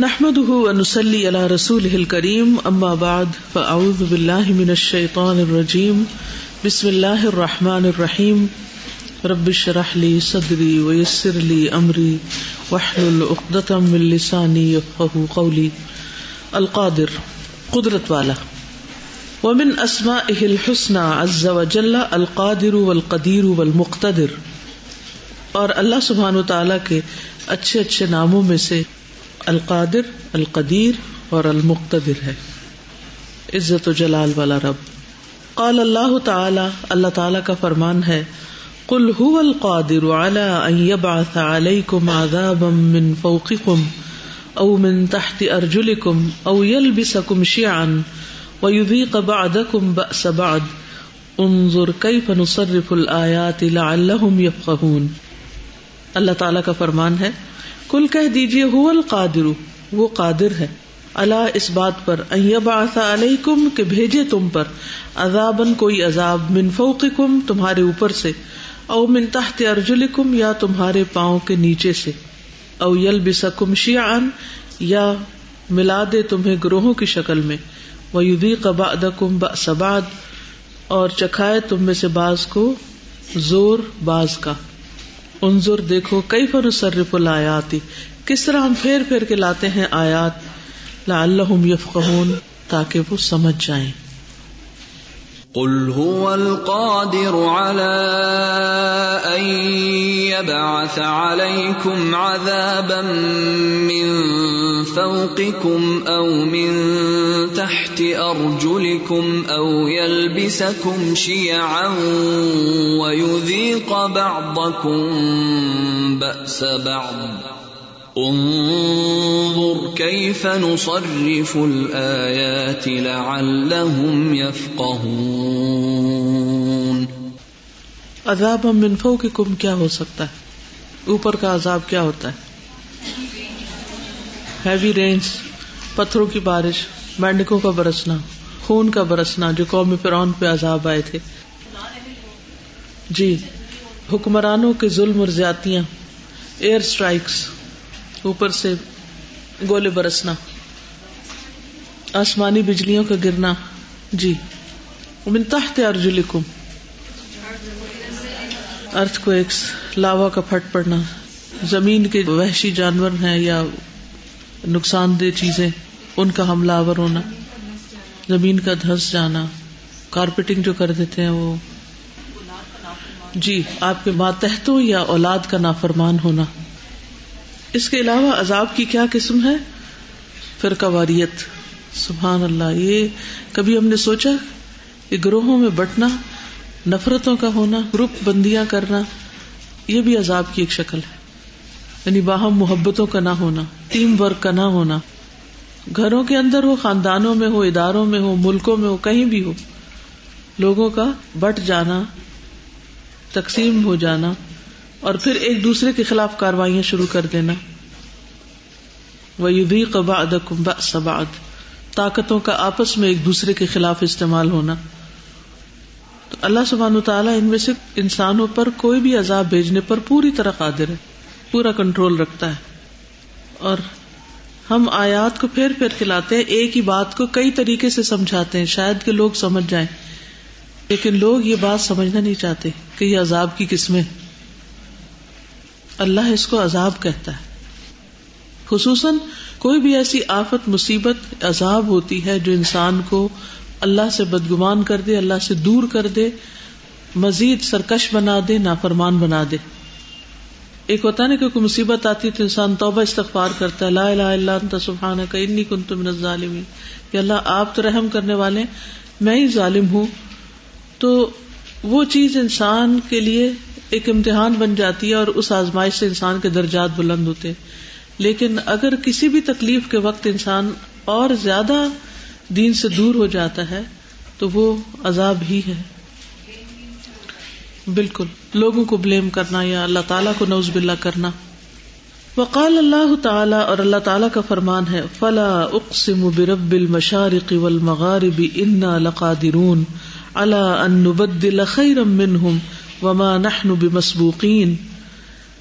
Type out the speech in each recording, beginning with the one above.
نحمده ونسلي على رسوله الكريم، أما بعد، فأعوذ بالله من الشيطان الرجيم. بسم الله الرحمن الرحيم. رب اشرح لي صدري ويسر لي أمري، واحلل عقدة من لساني يفقهوا قولي. القادر، قدرت والا. ومن أسمائه الحسنى عز وجل، القادر والقدير والمقتدر. اور اللہ سبحانہ وتعالی کے اچھے اچھے ناموں میں سے القادر، القدیر اور المقتدر ہے۔ عزت و جلال والا رب۔ قال اللہ تعالی اللہ تعالی کا فرمان ہے، قل هو القادر على ان يبعث عليكم عذابا من فوقكم او من تحت ارجلكم او يلبسكم شيعا ويذيق بعضكم بأس بعض انظر كيف نصرف الآيات لعلهم يفقهون اللہ تعالی کا فرمان ہے کل کہہ دیجیے ہو القادر، وہ قادر ہے۔ اللہ اس بات پر علیکم، کہ بھیجے تم پر۔ عذابن کوئی عذاب من فوقکم، تمہارے اوپر سے۔ او من تحت ارجلکم، یا تمہارے پاؤں کے نیچے سے۔ او یل یلبسکم شیعان یا ملا دے تمہیں گروہوں کی شکل میں۔ وہ وَيُذِيقَ بَعْدَكُمْ بَأْسَ بَعْد، اور چکھائے تم میں سے باز کو زور باز کا۔ انظر دیکھو کئی فن صرف الآیاتی؟ کس طرح ہم پھیر پھیر کے لاتے ہیں آیات؟ لعلہم یفقہون، تاکہ وہ سمجھ جائیں۔ قل هو القادر على ان يبعث عليكم عذابا من فوقكم او من تحت ارجلكم او يلبسكم شيعا ويذيق بعضكم باس بعض. انظر كيف نصرف الآيات لعلهم يفقهون. عذاب من فوقكم کیا ہو سکتا ہے؟ اوپر کا عذاب کیا ہوتا ہے؟ ہیوی رینس پتھروں کی بارش مینڈکوں کا برسنا، خون کا برسنا جو قومی فرعون پہ عذاب آئے تھے۔ جی حکمرانوں کے ظلم اور زیاتیاں ایئر اسٹرائکس اوپر سے گولے برسنا، آسمانی بجلیوں کا گرنا۔ جی من تحت ارجلکم ارتھ کو ایک لاوا کا پھٹ پڑنا۔ زمین کے وحشی جانور ہیں یا نقصان دہ چیزیں، ان کا حملہ آور ہونا، زمین کا دھس جانا، کارپیٹنگ جو کر دیتے ہیں وہ۔ جی آپ کے ماتحتوں یا اولاد کا نافرمان ہونا۔ اس کے علاوہ عذاب کی کیا قسم ہے؟ فرقہ واریت۔ سبحان اللہ، یہ کبھی ہم نے سوچا کہ گروہوں میں بٹنا، نفرتوں کا ہونا، گروپ بندیاں کرنا، یہ بھی عذاب کی ایک شکل ہے۔ یعنی باہم محبتوں کا نہ ہونا ٹیم ورک کا نہ ہونا۔ گھروں کے اندر ہو، خاندانوں میں ہو، اداروں میں ہو، ملکوں میں ہو، کہیں بھی ہو، لوگوں کا بٹ جانا، تقسیم ہو جانا اور پھر ایک دوسرے کے خلاف کاروائیاں شروع کر دینا۔ وہ قباد سباد طاقتوں کا آپس میں ایک دوسرے کے خلاف استعمال ہونا۔ تو اللہ سبحان تعالیٰ ان میں سے انسانوں پر کوئی بھی عذاب بھیجنے پر پوری طرح قادر ہے۔ پورا کنٹرول رکھتا ہے۔ اور ہم آیات کو پھر پھر کھلاتے ہیں، ایک ہی بات کو کئی طریقے سے سمجھاتے ہیں۔ شاید کہ لوگ سمجھ جائیں، لیکن لوگ یہ بات سمجھنا نہیں چاہتے کہ یہ عذاب کی قسمیں۔ اللہ اس کو عذاب کہتا ہے۔ خصوصاً کوئی بھی ایسی آفت، مصیبت، عذاب ہوتی ہے جو انسان کو اللہ سے بدگمان کر دے، اللہ سے دور کر دے، مزید سرکش بنا دے، نافرمان بنا دے۔ ایک ہوتا ہے نا کہ کوئی مصیبت آتی تو انسان توبہ استغفار کرتا ہے، لا الہ الا انت سبحانک، انی کنت من الظالمین۔ کہ اللہ، آپ تو رحم کرنے والے میں ہی ظالم ہوں۔ تو وہ چیز انسان کے لیے ایک امتحان بن جاتی ہے اور اس آزمائش سے انسان کے درجات بلند ہوتے لیکن اگر کسی بھی تکلیف کے وقت انسان اور زیادہ دین سے دور ہو جاتا ہے تو وہ عذاب ہی ہے۔ بالکل، لوگوں کو بلیم کرنا یا اللہ تعالیٰ کو نوز باللہ کرنا۔ وقال اللہ تعالی اور اللہ تعالیٰ کا فرمان ہے، فلا اقسم برب المشارق والمغارب انا لقادرون۔ على ان نبدل خيرا منهم وما نحن بمسبوقین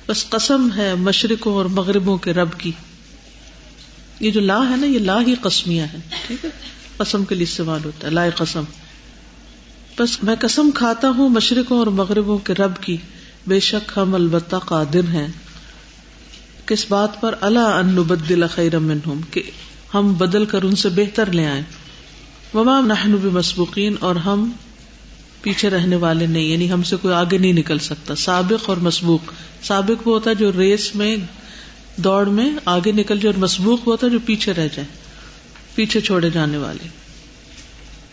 بس قسم ہے مشرقوں اور مغربوں کے رب کی۔ یہ جو لا ہے نا، یہ لا ہی قسمیہ ہے ٹھیک ہے؟ قسم کے لیے استعمال ہوتا ہے، لا قسم۔ بس میں قسم کھاتا ہوں مشرقوں اور مغربوں کے رب کی۔ بے شک ہم البتہ قادر ہیں۔ کس بات پر اللہ ان بدل خیر منہم، کہ ہم بدل کر ان سے بہتر لے آئیں۔ وما نحن بمسبوقین اور ہم پیچھے رہنے والے نہیں یعنی ہم سے کوئی آگے نہیں نکل سکتا۔ سابق اور مسبوق۔ سابق وہ ہوتا ہے جو ریس میں، دوڑ میں آگے نکل جائے اور مسبوق وہ ہوتا ہے جو پیچھے رہ جائے، پیچھے چھوڑے جانے والے۔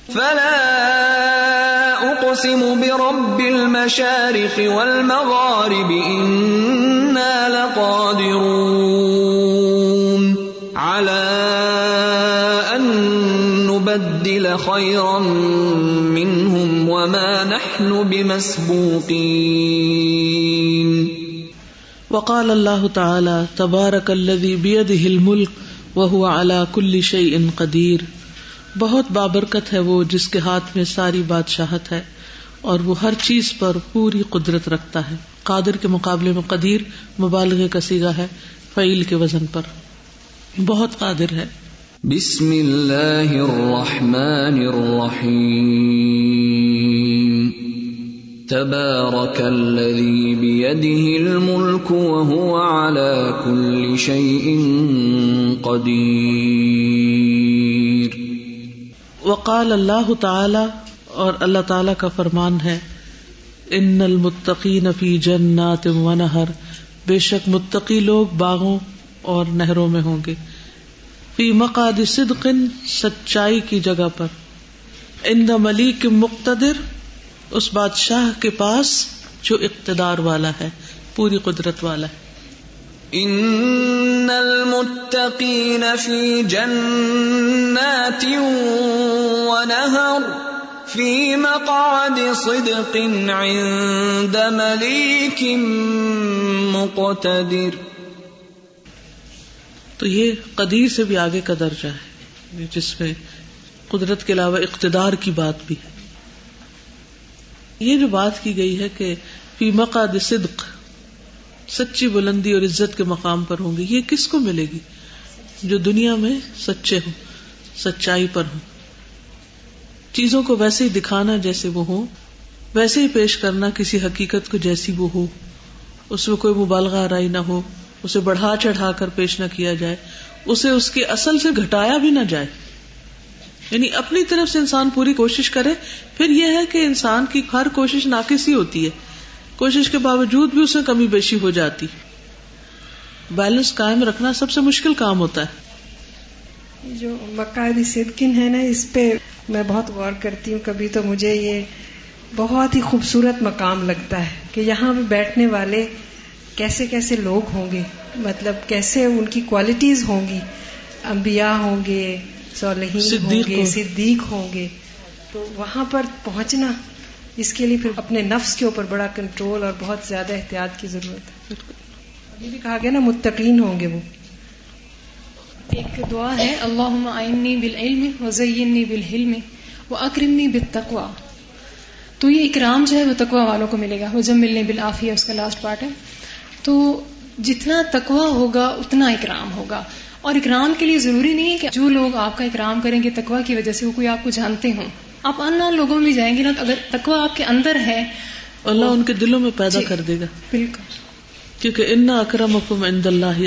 فلا اقسم برب المشارق والمغارب انا لقادرون. على ان نبدل خيرا منهم وما نحن بمسبوقين. وقال الله تعالى تبارك الذي بيده الملك، وهو على كل شيء قدير. بہت بابرکت ہے وہ جس کے ہاتھ میں ساری بادشاہت ہے اور وہ ہر چیز پر پوری قدرت رکھتا ہے۔ قادر کے مقابلے میں قدیر مبالغ کا سیگا ہے فعیل کے وزن پر۔ بہت قادر ہے۔ بسم اللہ الرحمن الرحیم۔ تبارك الذي بيده الملك وهو على كل شيء قدير وقال اللہ تعالی اور اللہ تعالی کا فرمان ہے، ان المتقین فی جنات و نہر بے شک متقی لوگ باغوں اور نہروں میں ہوں گے۔ فی مقاد صدق سچائی کی جگہ پر۔ ان ملیک مقتدر اس بادشاہ کے پاس جو اقتدار والا ہے، پوری قدرت والا ہے۔ ان المتقین فی جنات ونہر فی مقعد صدق عند ملیک مقتدر. تو یہ قدیر سے بھی آگے کا درجہ ہے، جس میں قدرت کے علاوہ اقتدار کی بات بھی ہے۔ یہ جو بات کی گئی ہے کہ فی مقاد صدق سچی بلندی اور عزت کے مقام پر ہوں گے۔ یہ کس کو ملے گی؟ جو دنیا میں سچے ہوں، سچائی پر ہوں۔ چیزوں کو ویسے ہی دکھانا جیسے وہ ہو ویسے ہی پیش کرنا کسی حقیقت کو جیسی وہ ہو۔ اس میں کوئی مبالغہ آرائی نہ ہو، اسے بڑھا چڑھا کر پیش نہ کیا جائے، اسے اس کی اصل سے گھٹایا بھی نہ جائے۔ یعنی اپنی طرف سے انسان پوری کوشش کرے، پھر یہ ہے کہ انسان کی ہر کوشش ناقص ہی ہوتی ہے۔ کوشش کے باوجود بھی اسے کمی بیشی ہو جاتی۔ بیلنس قائم رکھنا سب سے مشکل کام ہوتا ہے۔ جو مقاعد صدقن ہے نا اس پہ میں بہت غور کرتی ہوں۔ کبھی تو مجھے یہ بہت ہی خوبصورت مقام لگتا ہے کہ یہاں پہ بیٹھنے والے کیسے کیسے لوگ ہوں گے مطلب کیسے ان کی کوالٹیز ہوں گی۔ انبیاء ہوں گے صالحین ہوں گے۔ صدیق ہوں گے۔ تو وہاں پر پہنچنا اس کے لیے پھر اپنے نفس کے اوپر بڑا کنٹرول اور بہت زیادہ احتیاط کی ضرورت ہے۔ ابھی بھی کہا گیا نا، متقین ہوں گے وہ۔ ایک دعا ہے اللہ آئنی بالعلم وزینی بالحلم و اکرمنی بالتقوا تو یہ اکرام جو ہے وہ تقوا والوں کو ملے گا وہ جب ملنے بالعافیہ، اس کا لاسٹ پارٹ ہے۔ تو جتنا تقوا ہوگا، اتنا اکرام ہوگا۔ اور اکرام کے لیے ضروری نہیں ہے کہ جو لوگ آپ کا اکرام کریں گے تقوا کی وجہ سے، وہ کوئی آپ کو جانتے ہوں۔ آپ ان لوگوں میں جائیں گے نا اگر تقوا آپ کے اندر ہے اللہ ان کے دلوں میں پیدا جی کر دے گا۔ بالکل۔ کیونکہ ان اکرم حکم عند اللہ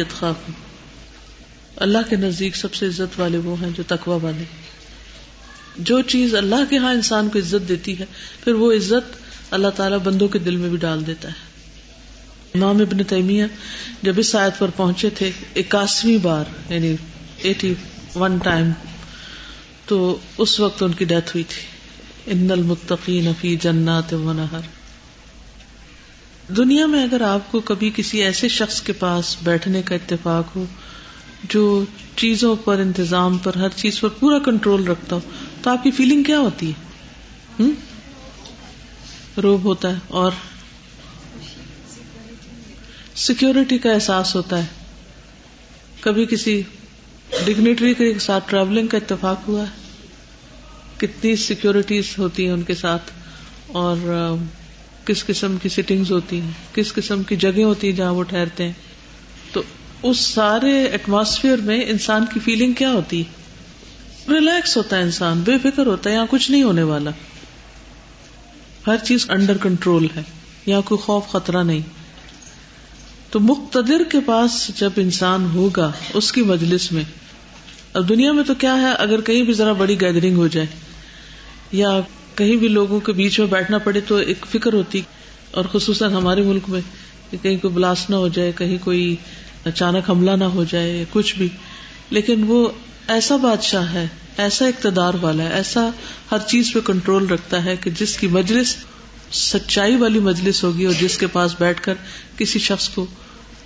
اللہ کے نزدیک سب سے عزت والے وہ ہیں جو تقوا والے۔ جو چیز اللہ کے ہاں انسان کو عزت دیتی ہے پھر وہ عزت اللہ تعالیٰ بندوں کے دل میں بھی ڈال دیتا ہے۔ امام ابن تیمیہ جب اس آیت پر پہنچے تھے اکاسویں بار یعنی ایٹی ون ٹائم۔ تو اس وقت ان کی ڈیتھ ہوئی تھی۔ ان المتقین فی جنات و نہر۔ دنیا میں اگر آپ کو کبھی کسی ایسے شخص کے پاس بیٹھنے کا اتفاق ہو جو چیزوں پر انتظام پر ہر چیز پر پورا کنٹرول رکھتا ہو، تو آپ کی فیلنگ کیا ہوتی ہے؟ روب ہوتا ہے اور سیکورٹی کا احساس ہوتا ہے۔ کبھی کسی ڈگنیٹری کے ساتھ ٹریولنگ کا اتفاق ہوا ہے؟ کتنی سیکورٹیز ہوتی ہیں ان کے ساتھ اور کس قسم کی سٹنگز ہوتی ہیں، کس قسم کی جگہ ہوتی ہیں جہاں وہ ٹھہرتے ہیں۔ تو اس سارے ایٹماسفیئر میں انسان کی فیلنگ کیا ہوتی ریلیکس ہوتا ہے انسان، بے فکر ہوتا ہے، یہاں کچھ نہیں ہونے والا۔ ہر چیز انڈر کنٹرول ہے، یہاں کوئی خوف، خطرہ نہیں۔ تو مقتدر کے پاس جب انسان ہوگا اس کی مجلس میں، اب دنیا میں تو کیا ہے، اگر کہیں بھی ذرا بڑی گیدرنگ ہو جائے۔ یا کہیں بھی لوگوں کے بیچ میں بیٹھنا پڑے تو ایک فکر ہوتی، اور خصوصاً ہمارے ملک میں، کہ کہیں کوئی بلاسٹ نہ ہو جائے، کہیں کوئی اچانک حملہ نہ ہو جائے، کچھ بھی۔ لیکن وہ ایسا بادشاہ ہے، ایسا اقتدار والا ہے، ایسا ہر چیز پہ کنٹرول رکھتا ہے کہ جس کی مجلس سچائی والی مجلس ہوگی اور جس کے پاس بیٹھ کر کسی شخص کو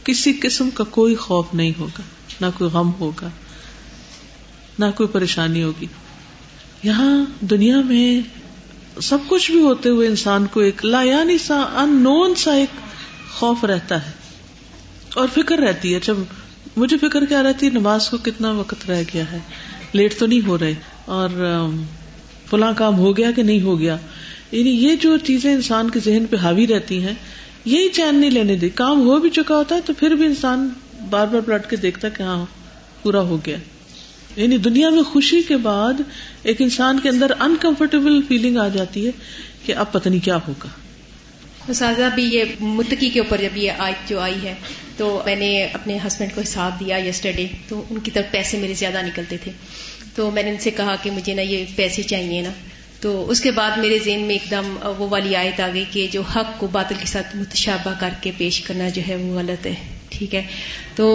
کسی قسم کا کوئی خوف نہیں ہوگا، نہ کوئی غم ہوگا، نہ کوئی پریشانی ہوگی۔ یہاں دنیا میں سب کچھ بھی ہوتے ہوئے انسان کو ایک لا یعنی سا ان نون سا ایک خوف رہتا ہے اور فکر رہتی ہے۔ جب مجھے فکر کیا رہتی ہے نماز کو کتنا وقت رہ گیا ہے لیٹ تو نہیں ہو رہے اور فلاں کام ہو گیا کہ نہیں ہو گیا۔ یعنی یہ جو چیزیں انسان کے ذہن پہ حاوی رہتی ہیں، یہی چین نہیں لینے دی۔ کام ہو بھی چکا ہوتا ہے تو پھر بھی انسان بار بار پلٹ کے دیکھتا کہ ہاں پورا ہو گیا۔ یعنی دنیا میں خوشی کے بعد ایک انسان کے اندر انکمفرٹیبل فیلنگ آ جاتی ہے کہ اب پتہ نہیں کیا ہوگا۔ سازا بھی یہ متقی کے اوپر جب یہ آئی جو آئی ہے، تو میں نے اپنے ہسبینڈ کو حساب دیا یسٹرڈے تو ان کی طرف پیسے میرے زیادہ نکلتے تھے۔ تو میں نے ان سے کہا کہ مجھے نا یہ پیسے چاہیے نا۔ تو اس کے بعد میرے ذہن میں ایک دم وہ والی آیت آ گئی کہ جو حق کو باطل کے ساتھ متشابہ کر کے پیش کرنا جو ہے وہ غلط ہے۔ ٹھیک ہے۔ تو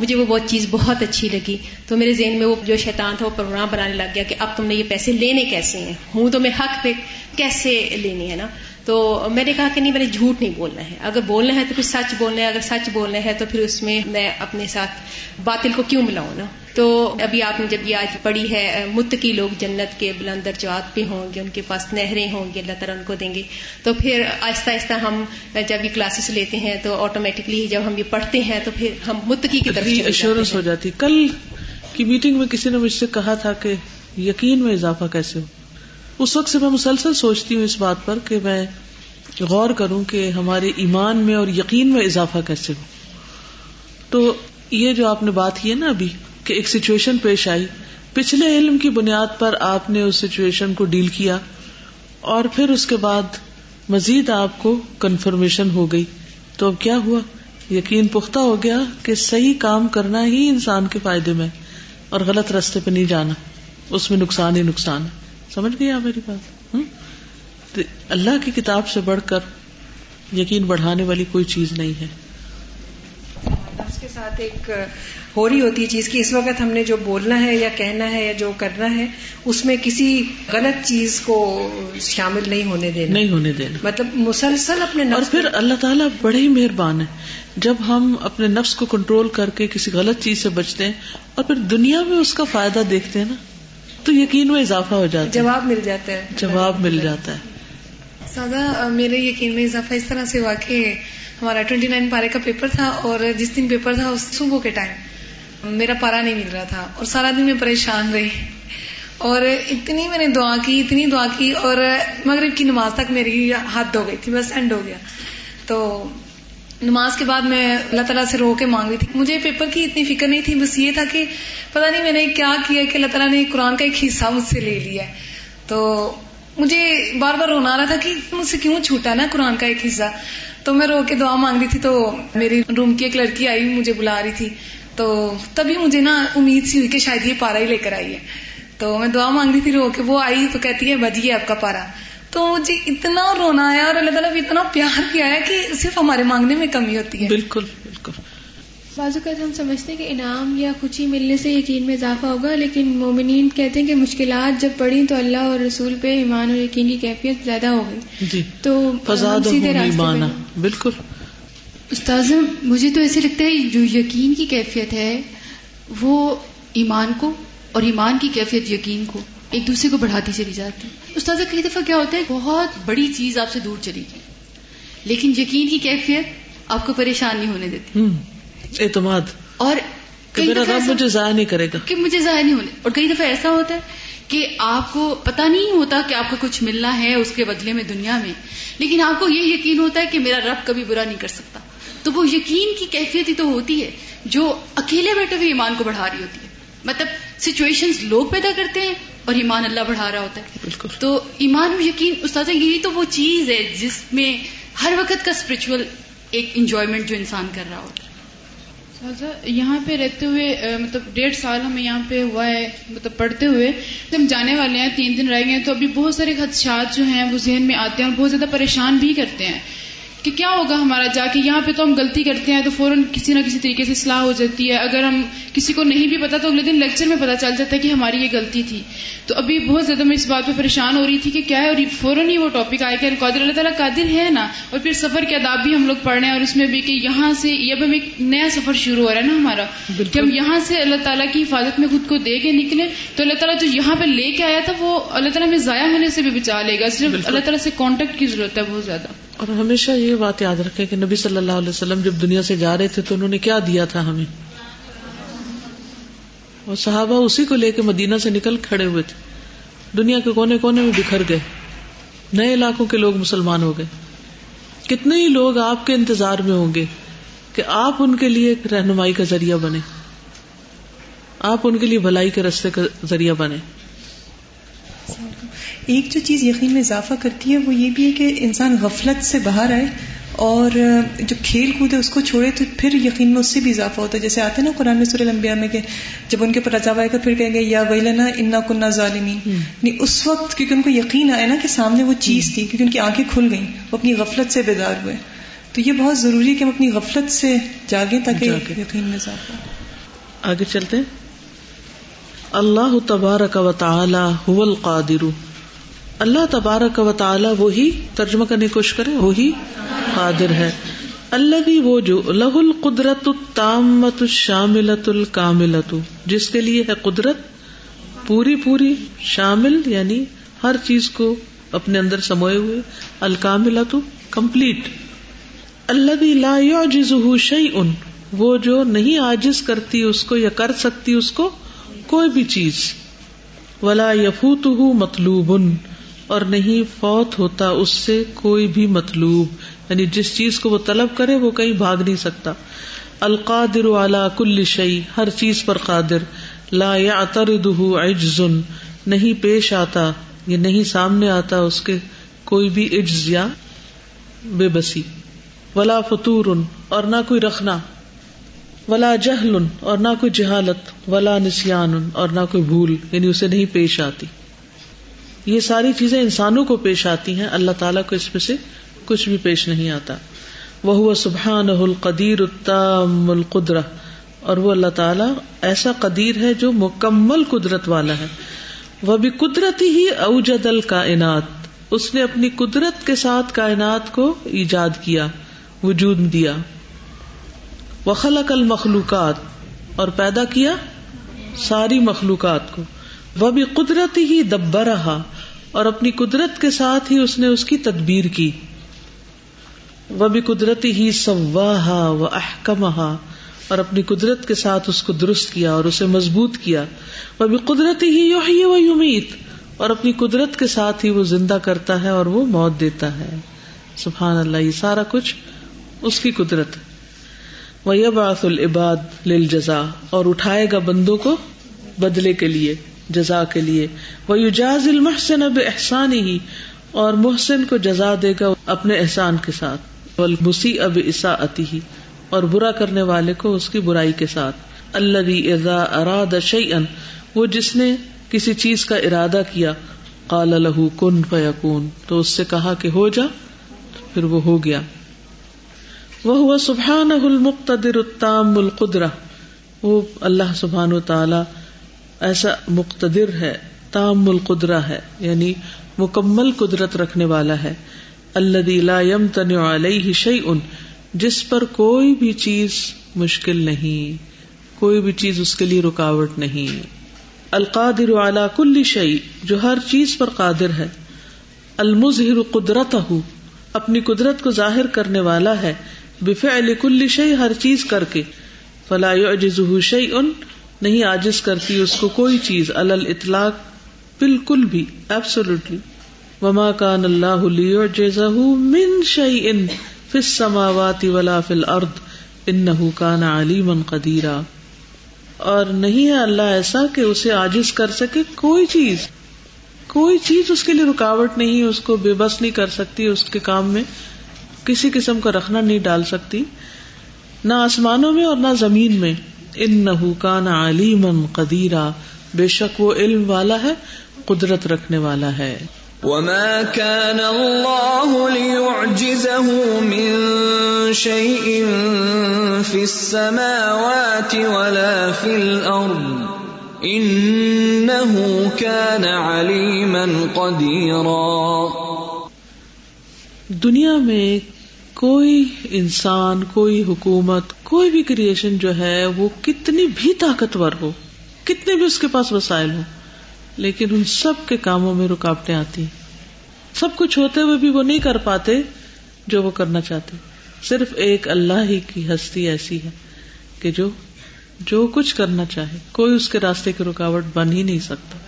مجھے وہ بہت چیز بہت اچھی لگی۔ تو میرے ذہن میں وہ جو شیطان تھا وہ پروگرام بنانے لگ گیا کہ اب تم نے یہ پیسے لینے کیسے ہیں؟ ہوں تو میں حق پہ کیسے لینے ہیں نا؟ تو میں نے کہا کہ نہیں میں نے جھوٹ نہیں بولنا ہے۔ اگر بولنا ہے تو پھر سچ بولنا ہے اگر سچ بولنا ہے تو پھر اس میں میں اپنے ساتھ باطل کو کیوں ملاؤں نا؟ تو ابھی آپ نے جب یہ آج پڑھی ہے متقی لوگ جنت کے بلندر جوات پہ ہوں گے ان کے پاس نہریں ہوں گے اللہ تعالیٰ ان کو دیں گے۔ تو پھر آہستہ آہستہ ہم جب یہ کلاسز لیتے ہیں تو آٹومیٹکلی جب ہم یہ پڑھتے ہیں تو پھر ہم متقی کی طرف ایشورنس ہو جاتی۔ کل کی میٹنگ میں کسی نے مجھ سے کہا تھا کہ یقین میں اضافہ کیسے ہو؟ اس وقت سے میں مسلسل سوچتی ہوں اس بات پر کہ میں غور کروں کہ ہمارے ایمان میں اور یقین میں اضافہ کیسے ہو۔ تو یہ جو آپ نے بات کی ہے نا ابھی کہ ایک سچویشن پیش آئی۔ پچھلے علم کی بنیاد پر آپ نے اس سچویشن کو ڈیل کیا اور پھر اس کے بعد مزید آپ کو کنفرمیشن ہو گئی۔ تو اب کیا ہوا؟ یقین پختہ ہو گیا کہ صحیح کام کرنا ہی انسان کے فائدے میں اور غلط رستے پہ نہیں جانا۔ اس میں نقصان ہی نقصان ہے۔ سمجھ گئی آپ میری بات؟ اللہ کی کتاب سے بڑھ کر یقین بڑھانے والی کوئی چیز نہیں ہے۔ اس کے ساتھ ایک ہو رہی ہوتی ہے چیز کی اس وقت ہم نے جو بولنا ہے یا کہنا ہے یا جو کرنا ہے اس میں کسی غلط چیز کو شامل نہیں ہونے دینا۔ نہیں ہونے دینا۔ مطلب مسلسل اپنے اور نفس پھر اللہ تعالیٰ بڑے ہی مہربان ہے جب ہم اپنے نفس کو کنٹرول کر کے کسی غلط چیز سے بچتے ہیں اور پھر دنیا میں اس کا فائدہ دیکھتے ہیں نا۔ تو یقین میں اضافہ ہو جاتا ہے۔ جواب مل جاتا ہے۔ جواب مل جاتا ہے۔ سادہ میرے یقین میں اضافہ اس طرح سے ہوا کہ ہمارا ٹوینٹی نائن پارے کا پیپر تھا اور جس دن پیپر تھا اس صبح کے ٹائم میرا پارا نہیں مل رہا تھا اور سارا دن میں پریشان رہی۔ اور اتنی میں نے دعا کی اتنی دعا کی اور مغرب کی نماز تک میری حد ہو گئی تھی بس اینڈ ہو گیا۔ تو نماز کے بعد میں اللہ تعالیٰ سے رو کے مانگ رہی تھی۔ مجھے پیپر کی اتنی فکر نہیں تھی، بس یہ تھا کہ پتا نہیں میں نے کیا کیا کہ اللہ تعالیٰ نے قرآن کا ایک حصہ مجھ سے لے لیا تو مجھے بار بار رونا آ رہا تھا کہ مجھ سے کیوں چھوٹا نا قرآن کا ایک حصہ۔ تو میں رو کے دعا مانگ رہی تھی، تو میری روم کی ایک لڑکی آئی، مجھے بلا رہی تھی۔ تو تبھی مجھے نا امید سی ہوئی کہ شاید یہ پارا ہی لے کر آئی ہے۔ تو میں دعا مانگ رہی تھی رو کے، وہ آئی تو کہتی ہے بجیے آپ کا پارا۔ تو مجھے اتنا رونا آیا اور اللہ تعالیٰ بھی اتنا پیار کیا ہے کہ صرف ہمارے مانگنے میں کمی ہوتی ہے۔ بالکل بالکل۔ بعض اوقات ہم سمجھتے ہیں کہ انعام یا خوشی ملنے سے یقین میں اضافہ ہوگا لیکن مومنین کہتے ہیں کہ مشکلات جب پڑی تو اللہ اور رسول پہ ایمان اور یقین کی کیفیت زیادہ ہو گئی۔ جی۔ تو سیدھے راستے۔ بالکل۔ استاذ مجھے تو ایسے لگتا ہے جو یقین کی کیفیت ہے وہ ایمان کو اور ایمان کی کیفیت یقین کو ایک دوسرے کو بڑھاتی چلی جاتی۔ استاذ کئی دفعہ کیا ہوتا ہے بہت بڑی چیز آپ سے دور چلی گئی۔ لیکن یقین کی کیفیت آپ کو پریشان نہیں ہونے دیتی۔ اعتماد۔ اور کئی دفعہ مجھے ضائع نہیں کرے گا۔ کہ مجھے ظاہر نہیں ہونے۔ اور کئی دفعہ ایسا ہوتا ہے کہ آپ کو پتہ نہیں ہوتا کہ آپ کو کچھ ملنا ہے اس کے بدلے میں دنیا میں۔ لیکن آپ کو یہ یقین ہوتا ہے کہ میرا رب کبھی برا نہیں کر سکتا۔ تو وہ یقین کی کیفیت ہی تو ہوتی ہے جو اکیلے بیٹھے ہوئے ایمان کو بڑھا رہی ہوتی ہے۔ مطلب سچویشن لوگ پیدا کرتے ہیں اور ایمان اللہ بڑھا رہا ہوتا ہے۔ بالکل۔ تو ایمان و یقین استاد یہی تو وہ چیز ہے جس میں ہر وقت کا اسپرچل ایک انجوائمنٹ جو انسان کر رہا ہوتا ہے۔ یہاں پہ رہتے ہوئے مطلب ڈیڑھ سال ہمیں یہاں پہ ہوا ہے مطلب پڑھتے ہوئے۔ ہم جانے والے ہیں تین دن رہ گئے ہیں تو ابھی بہت سارے خدشات جو ہیں وہ ذہن میں آتے ہیں اور بہت زیادہ پریشان بھی کرتے ہیں۔ کہ کیا ہوگا ہمارا جا کے؟ یہاں پہ تو ہم غلطی کرتے ہیں تو فوراً کسی نہ کسی طریقے سے اصلاح ہو جاتی ہے۔ اگر ہم کسی کو نہیں بھی پتا تو اگلے دن لیکچر میں پتا چل جاتا ہے کہ ہماری یہ غلطی تھی۔ تو ابھی بہت زیادہ میں اس بات پہ پریشان ہو رہی تھی کہ کیا ہے اور فوراً ہی وہ ٹاپک آئے کہ قادر اللہ تعالیٰ قادر ہے نا؟ اور پھر سفر کے اداب بھی ہم لوگ پڑھ رہے ہیں اور اس میں بھی کہ یہاں سے یہ اب ہم ایک نیا سفر شروع ہو رہا ہے نا ہمارا؟ کہ ہم یہاں سے اللہ تعالیٰ کی حفاظت میں خود کو دے کے نکلے تو اللہ تعالیٰ جو یہاں پہ لے کے آیا تھا وہ اللہ تعالیٰ میں ضائع ہونے سے بھی بچا لے گا۔ صرف اللہ تعالیٰ سے کانٹیکٹ کی ضرورت ہے بہت زیادہ۔ اور ہمیشہ یہ بات یاد رکھے کہ نبی صلی اللہ علیہ وسلم جب دنیا سے جا رہے تھے تو انہوں نے کیا دیا تھا ہمیں؟ اور صحابہ اسی کو لے کے مدینہ سے نکل کھڑے ہوئے تھے۔ دنیا کے کونے کونے میں بکھر گئے۔ نئے علاقوں کے لوگ مسلمان ہو گئے۔ کتنے ہی لوگ آپ کے انتظار میں ہوں گے کہ آپ ان کے لیے رہنمائی کا ذریعہ بنے آپ ان کے لیے بھلائی کے رستے کا ذریعہ بنے ایک جو چیز یقین میں اضافہ کرتی ہے وہ یہ بھی ہے کہ انسان غفلت سے باہر آئے اور جو کھیل کود ہے اس کو چھوڑے تو پھر یقین میں اس سے بھی اضافہ ہوتا ہے۔ جیسے آتے نا قرآن میں لمبیا میں کہ جب ان کے اوپر عذاب آئے گا پھر کہیں گے یا ویلنا انا کنہ ظالمین۔ یعنی اس وقت کیونکہ ان کو یقین آیا نا کہ سامنے وہ چیز تھی کیونکہ ان کی آنکھیں کھل گئیں وہ اپنی غفلت سے بیدار ہوئے۔ تو یہ بہت ضروری ہے کہ ہم اپنی غفلت سے جاگیں تاکہ یقین میں اضافہ آگے چلتے اللہ تبارک و تعالی هو القادر۔ اللہ تبارک و تعالی وہی ترجمہ کرنے کی کوشش کرے، وہی قادر ہے۔ اللہ بھی وہ جو، لہ القدرت التامت الشاملت الکاملت جس کے لیے ہے قدرت، پوری پوری شامل یعنی ہر چیز کو اپنے اندر سموئے ہوئے الکاملت کمپلیٹ۔ اللہ بھی لا یعجزہ شیئن۔ وہ جو نہیں عاجز کرتی اس کو یا کر سکتی اس کو کوئی بھی چیز۔ ولا یفوتہ مطلوب اور نہیں فوت ہوتا اس سے کوئی بھی مطلوب۔ یعنی جس چیز کو وہ طلب کرے وہ کہیں بھاگ نہیں سکتا۔ القادر اعلی کل شعی ہر چیز پر قادر۔ لا یا عجز، نہیں پیش آتا یا نہیں سامنے آتا اس کے کوئی بھی عجز یا بے بسی۔ ولا فطور اور نہ کوئی رکھنا ولا جہل اور نہ کوئی جہالت۔ ولا نسان اور نہ کوئی بھول یعنی اسے نہیں پیش آتی۔ یہ ساری چیزیں انسانوں کو پیش آتی ہیں، اللہ تعالیٰ کو اس میں سے کچھ بھی پیش نہیں آتا۔ وہ سبحان القدیر التام القدرہ اور وہ اللہ تعالیٰ ایسا قدیر ہے جو مکمل قدرت والا ہے۔ وہ بھی قدرتی ہی اوجد الکائنات اس نے اپنی قدرت کے ساتھ کائنات کو ایجاد کیا، وجود دیا۔ وخلق المخلوقات۔ اور پیدا کیا ساری مخلوقات کو۔ وہ بھی قدرتی ہی دبا رہا اور اپنی قدرت کے ساتھ ہی اس نے اس کی تدبیر کی۔ وہ بھی قدرتی ہی سواہا و احکمہا، اور اپنی قدرت کے ساتھ اس کو درست کیا اور اسے مضبوط کیا۔ وہ بھی قدرتی ہی یحیی و یمیت، اور اپنی قدرت کے ساتھ ہی وہ زندہ کرتا ہے اور وہ موت دیتا ہے۔ سبحان اللہ، یہ سارا کچھ اس کی قدرت وہ یبعث العباد للجزا اور اٹھائے گا بندوں کو بدلے کے لیے۔ جزا کے لیے۔ وہ یوجاز المحسن اب احسان ہی اور محسن کو جزا دے گا اپنے احسان کے ساتھ۔ مسی اب عصا ہی اور برا کرنے والے کو اس کی برائی کے ساتھ۔ اللہ اراد شعین وہ جس نے کسی چیز کا ارادہ کیا کال الح کن فیقون تو اس سے کہا کہ ہو جا، پھر وہ ہو گیا۔ وہ ہوا سبحان المقتدر التام القدرہ وہ اللہ سبحان و تعالی ایسا مقتدر ہے، تام القدرا ہے یعنی مکمل قدرت رکھنے والا ہے۔ اللہ تن علیہ شعی ان جس پر کوئی بھی چیز مشکل نہیں، کوئی بھی چیز اس کے لیے رکاوٹ نہیں۔ القادر اعلی کل شعی جو ہر چیز پر قادر ہے۔ المظہر قدرت اپنی قدرت کو ظاہر کرنے والا ہے۔ بف علی کل شعی ہر چیز کر کے۔ فلاح شعی ان نہیں آجز کرتی اس کو کوئی چیز الل اطلاق بالکل بھی ایبسولوٹلی وما کان اللہ من شعی ان فی السماوات ولا فی الارض انه کان علیما قدیرا. اور نہیں ہے اللہ ایسا کہ اسے عاجز کر سکے کوئی چیز۔ کوئی چیز اس کے لیے رکاوٹ نہیں، اس کو بے بس نہیں کر سکتی، اس کے کام میں کسی قسم کا رکھنا نہیں ڈال سکتی۔ نہ آسمانوں میں اور نہ زمین میں۔ ان نہ کان علیما قدیرا بے شک وہ علم والا ہے قدرت رکھنے والا ہے۔ وما كان الله ليعجزه من شيء في السماوات ولا في الارض انه كان عليما قديرا۔ دنیا میں کوئی انسان، کوئی حکومت، کوئی بھی کریشن جو ہے، وہ کتنی بھی طاقتور ہو، کتنے بھی اس کے پاس وسائل ہو لیکن ان سب کے کاموں میں رکاوٹیں آتی سب کچھ ہوتے ہوئے بھی وہ نہیں کر پاتے جو وہ کرنا چاہتے۔ صرف ایک اللہ ہی کی ہستی ایسی ہے کہ جو جو کچھ کرنا چاہے۔ کوئی اس کے راستے کی رکاوٹ بن ہی نہیں سکتا۔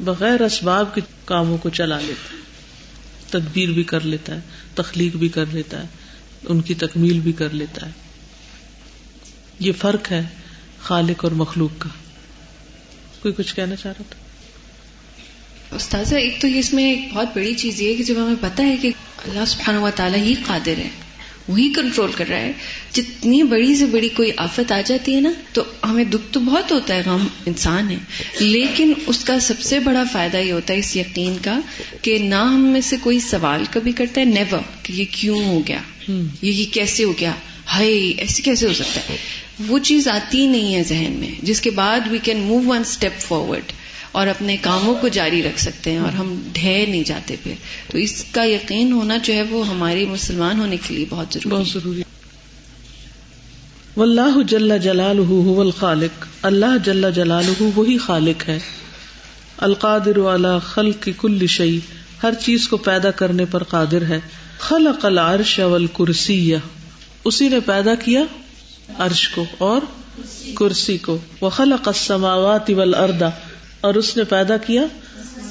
بغیر اسباب کے کاموں کو چلا لیتا ہے۔ تدبیر بھی کر لیتا ہے، تخلیق بھی کر لیتا ہے۔ ان کی تکمیل بھی کر لیتا ہے۔ یہ فرق ہے خالق اور مخلوق کا۔ کوئی کچھ کہنا چاہ رہا تھا؟ استاذہ، ایک تو اس میں ایک بہت بڑی چیز یہ ہے کہ جب ہمیں پتا ہے کہ اللہ سبحانہ و تعالیٰ ہی قادر ہے۔ وہی کنٹرول کر رہا ہے۔ جتنی بڑی سے بڑی کوئی آفت آ جاتی ہے نا تو ہمیں دکھ تو بہت ہوتا ہے ہم انسان ہیں۔ لیکن اس کا سب سے بڑا فائدہ یہ ہوتا ہے اس یقین کا کہ نہ ہم میں سے کوئی سوال کبھی کرتا ہے نیور کہ یہ کیوں ہو گیا؟ یہ کیسے ہو گیا؟ ہائے ایسے کیسے ہو سکتا ہے؟ وہ چیز آتی نہیں ہے ذہن میں جس کے بعد we can move one step forward اور اپنے کاموں کو جاری رکھ سکتے ہیں اور ہم ڈھیر نہیں جاتے پھر۔ تو اس کا یقین ہونا جو ہے وہ ہمارے مسلمان ہونے کے لیے بہت ضروری بہت ضروری۔ واللہ جل جلالہ هو الخالق۔ اللہ جل جلالہ وہی خالق ہے۔ القادر علی خلق کل شیء۔ ہر چیز کو پیدا کرنے پر قادر ہے۔ خلق العرش والکرسی اسی نے پیدا کیا عرش کو اور کرسی کو۔ وخلق السماوات والارض۔ اور اس نے پیدا کیا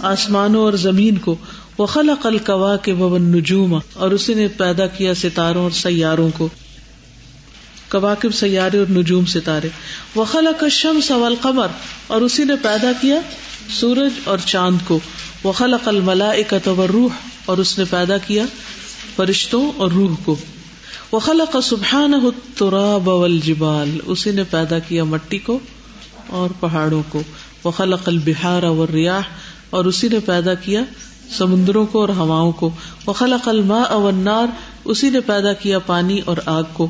آسمانوں اور زمین کو. وہ خلق القوا کے ببن نجوم اور اسی نے پیدا کیا ستاروں اور سیاروں کو. کواکب، سیارے اور نجوم ستارے. وہ خلق شمس والقمر اور اسی نے پیدا کیا سورج اور چاند کو. وہ خلق الملائکۃ والروح اور اس نے پیدا کیا فرشتوں اور روح کو. وہ خلق سبحانہ التراب والجبال، اسی نے پیدا کیا مٹی کو اور پہاڑوں کو. وہ خلق البہار اور ریاح اور اسی نے پیدا کیا سمندروں کو اور ہواؤں کو۔ وہ خلق الماء والنار، اسی نے پیدا کیا پانی اور آگ کو۔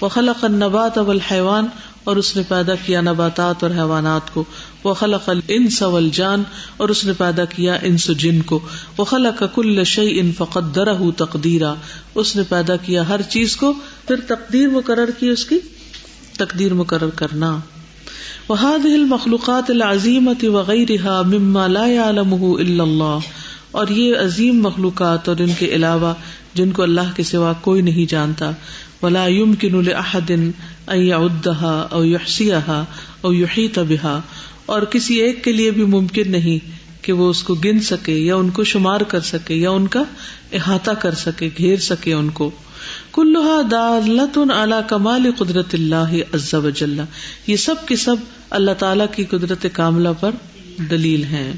وہ خلق النبات والحیوان، اور اس نے پیدا کیا نباتات اور حیوانات کو۔ وہ خلق الانس والجان، اور اس نے پیدا کیا انس جن کو۔ وہ خلق کل شعی ان فقدرہ تقدیرا، اس نے پیدا کیا ہر چیز کو۔ پھر تقدیر مقرر کی اس کی؟ تقدیر مقرر کرنا۔ وهذه المخلوقات العظیمت وغیرها مما لا يعلمه الا اللہ۔ اور یہ عظیم مخلوقات اور ان کے علاوہ جن کو اللہ کے سوا کوئی نہیں جانتا۔ ولا يمكن لاحد ان يعدها او يحصيها او يحيط بها اور کسی ایک کے لیے بھی ممکن نہیں کہ وہ اس کو گن سکے یا ان کو شمار کر سکے یا ان کا احاطہ کر سکے، گھیر سکے ان کو۔ کلوہا دالت اعلی کمال قدرت اللہ عز و جل۔ یہ سب کے سب اللہ تعالی کی قدرت کاملہ پر دلیل ہیں۔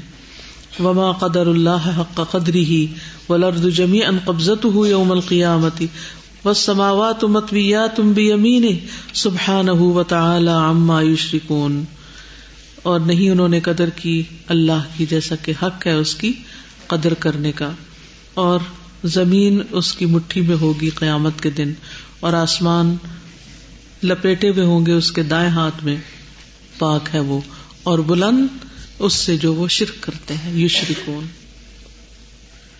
وما قدر اللہ حق قدری ہی ولرد جمی ان قبضت ہو یوم القیامتی والسماوات مطویات بیمینہ۔ سبحانہ وتعالی عما یشرکون۔ اور نہیں انہوں نے قدر کی اللہ کی جیسا کہ حق ہے اس کی قدر کرنے کا۔ اور زمین اس کی مٹھی میں ہوگی قیامت کے دن اور آسمان لپیٹے ہوئے ہوں گے اس کے دائیں ہاتھ میں پاک ہے وہ اور بلند اس سے جو وہ شرک کرتے ہیں یو شرکون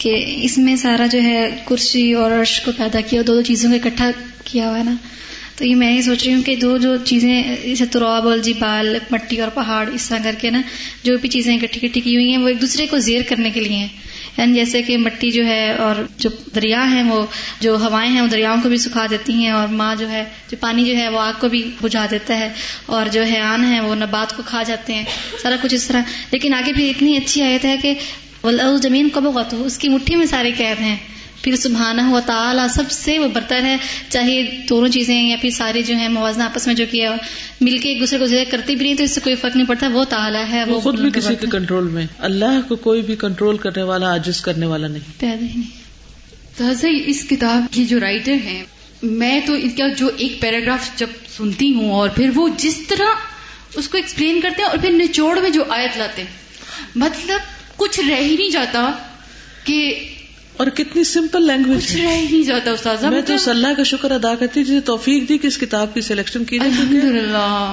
کہ اس میں سارا جو ہے کرسی اور عرش کو پیدا کیا دو دو چیزوں کو اکٹھا کیا ہوا ہے نا۔ تو یہ میں یہ سوچ رہی ہوں کہ دو جو چیزیں جیسے تراب اور جبال مٹی اور پہاڑ، اس طرح کر کے نا جو بھی چیزیں اکٹھی اکٹھی کی ہوئی ہیں وہ ایک دوسرے کو زیر کرنے کے لیے ہیں۔ یعنی جیسے کہ مٹی جو ہے اور جو دریا ہیں وہ جو ہوائیں ہیں وہ دریاؤں کو بھی سکھا دیتی ہیں اور ماں جو ہے، جو پانی جو ہے وہ آگ کو بھی بجھا دیتا ہے اور جو ہے ہے وہ نبات کو کھا جاتے ہیں۔ سارا کچھ اس طرح۔ لیکن آگے بھی اتنی اچھی آیت ہے کہ زمین کو بہت اس کی مٹھی میں سارے قید ہیں۔ پھر سبحانہ ہوا تعالیٰ سب سے وہ برتن ہے۔ چاہے دونوں چیزیں یا پھر سارے جو ہیں موازنہ آپس میں جو کیا مل کے ایک دوسرے کو کرتی بھی نہیں تو اس سے کوئی فرق نہیں پڑتا۔ وہ تعالیٰ ہے وہ خود بھی کسی کے کنٹرول میں۔ اللہ کو کوئی بھی کنٹرول کرنے والا آجز کرنے والا نہیں۔ پیدا ہی نہیں۔ اس کتاب کی جو رائٹر ہیں میں تو ان کا جو ایک پیراگراف جب سنتی ہوں اور پھر وہ جس طرح اس کو ایکسپلین کرتے ہیں اور پھر نچوڑ میں جو آیت لاتے ہیں۔ مطلب کچھ رہ ہی نہیں جاتا کہ اور کتنی سمپل لینگویج کچھ رہ ہی نہیں جاتا استاذ میں تو اللہ کا شکر ادا کرتی جسے توفیق دی کہ اس کتاب کی سلیکشن کی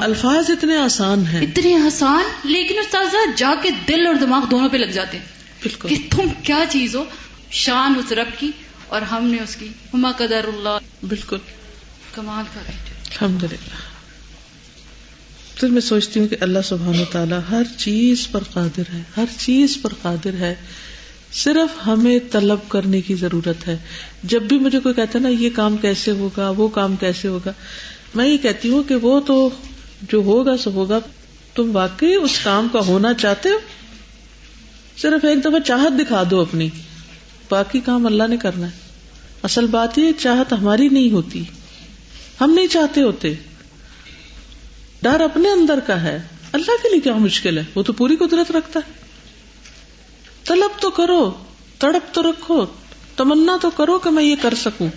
الفاظ اتنے آسان ہیں۔ اتنے آسان لیکن استاذ جا کے دل اور دماغ دونوں پہ لگ جاتے بالکل۔ کہ تم کیا چیز ہو؟ شان اس رب کی اور ہم نے اس کی۔ ہما قدر اللہ۔ بالکل۔ کمال کا الحمد للہ پھر میں سوچتی ہوں کہ اللہ سبحانہ تعالیٰ ہر چیز پر قادر ہے، ہر چیز پر قادر ہے۔ صرف ہمیں طلب کرنے کی ضرورت ہے۔ جب بھی مجھے کوئی کہتا ہے نا، یہ کام کیسے ہوگا، وہ کام کیسے ہوگا، میں یہ کہتی ہوں کہ وہ تو جو ہوگا سو ہوگا۔ تم واقعی اس کام کا ہونا چاہتے ہو؟ صرف ایک دفعہ چاہت دکھا دو اپنی۔ باقی کام اللہ نے کرنا ہے۔ اصل بات یہ چاہت ہماری نہیں ہوتی۔ ہم نہیں چاہتے ہوتے۔ ڈر اپنے اندر کا ہے۔ اللہ کے لیے کیا مشکل ہے؟ وہ تو پوری قدرت رکھتا ہے۔ طلب تو کرو، تڑپ تو رکھو، تمنا تو کرو کہ میں یہ کر سکوں۔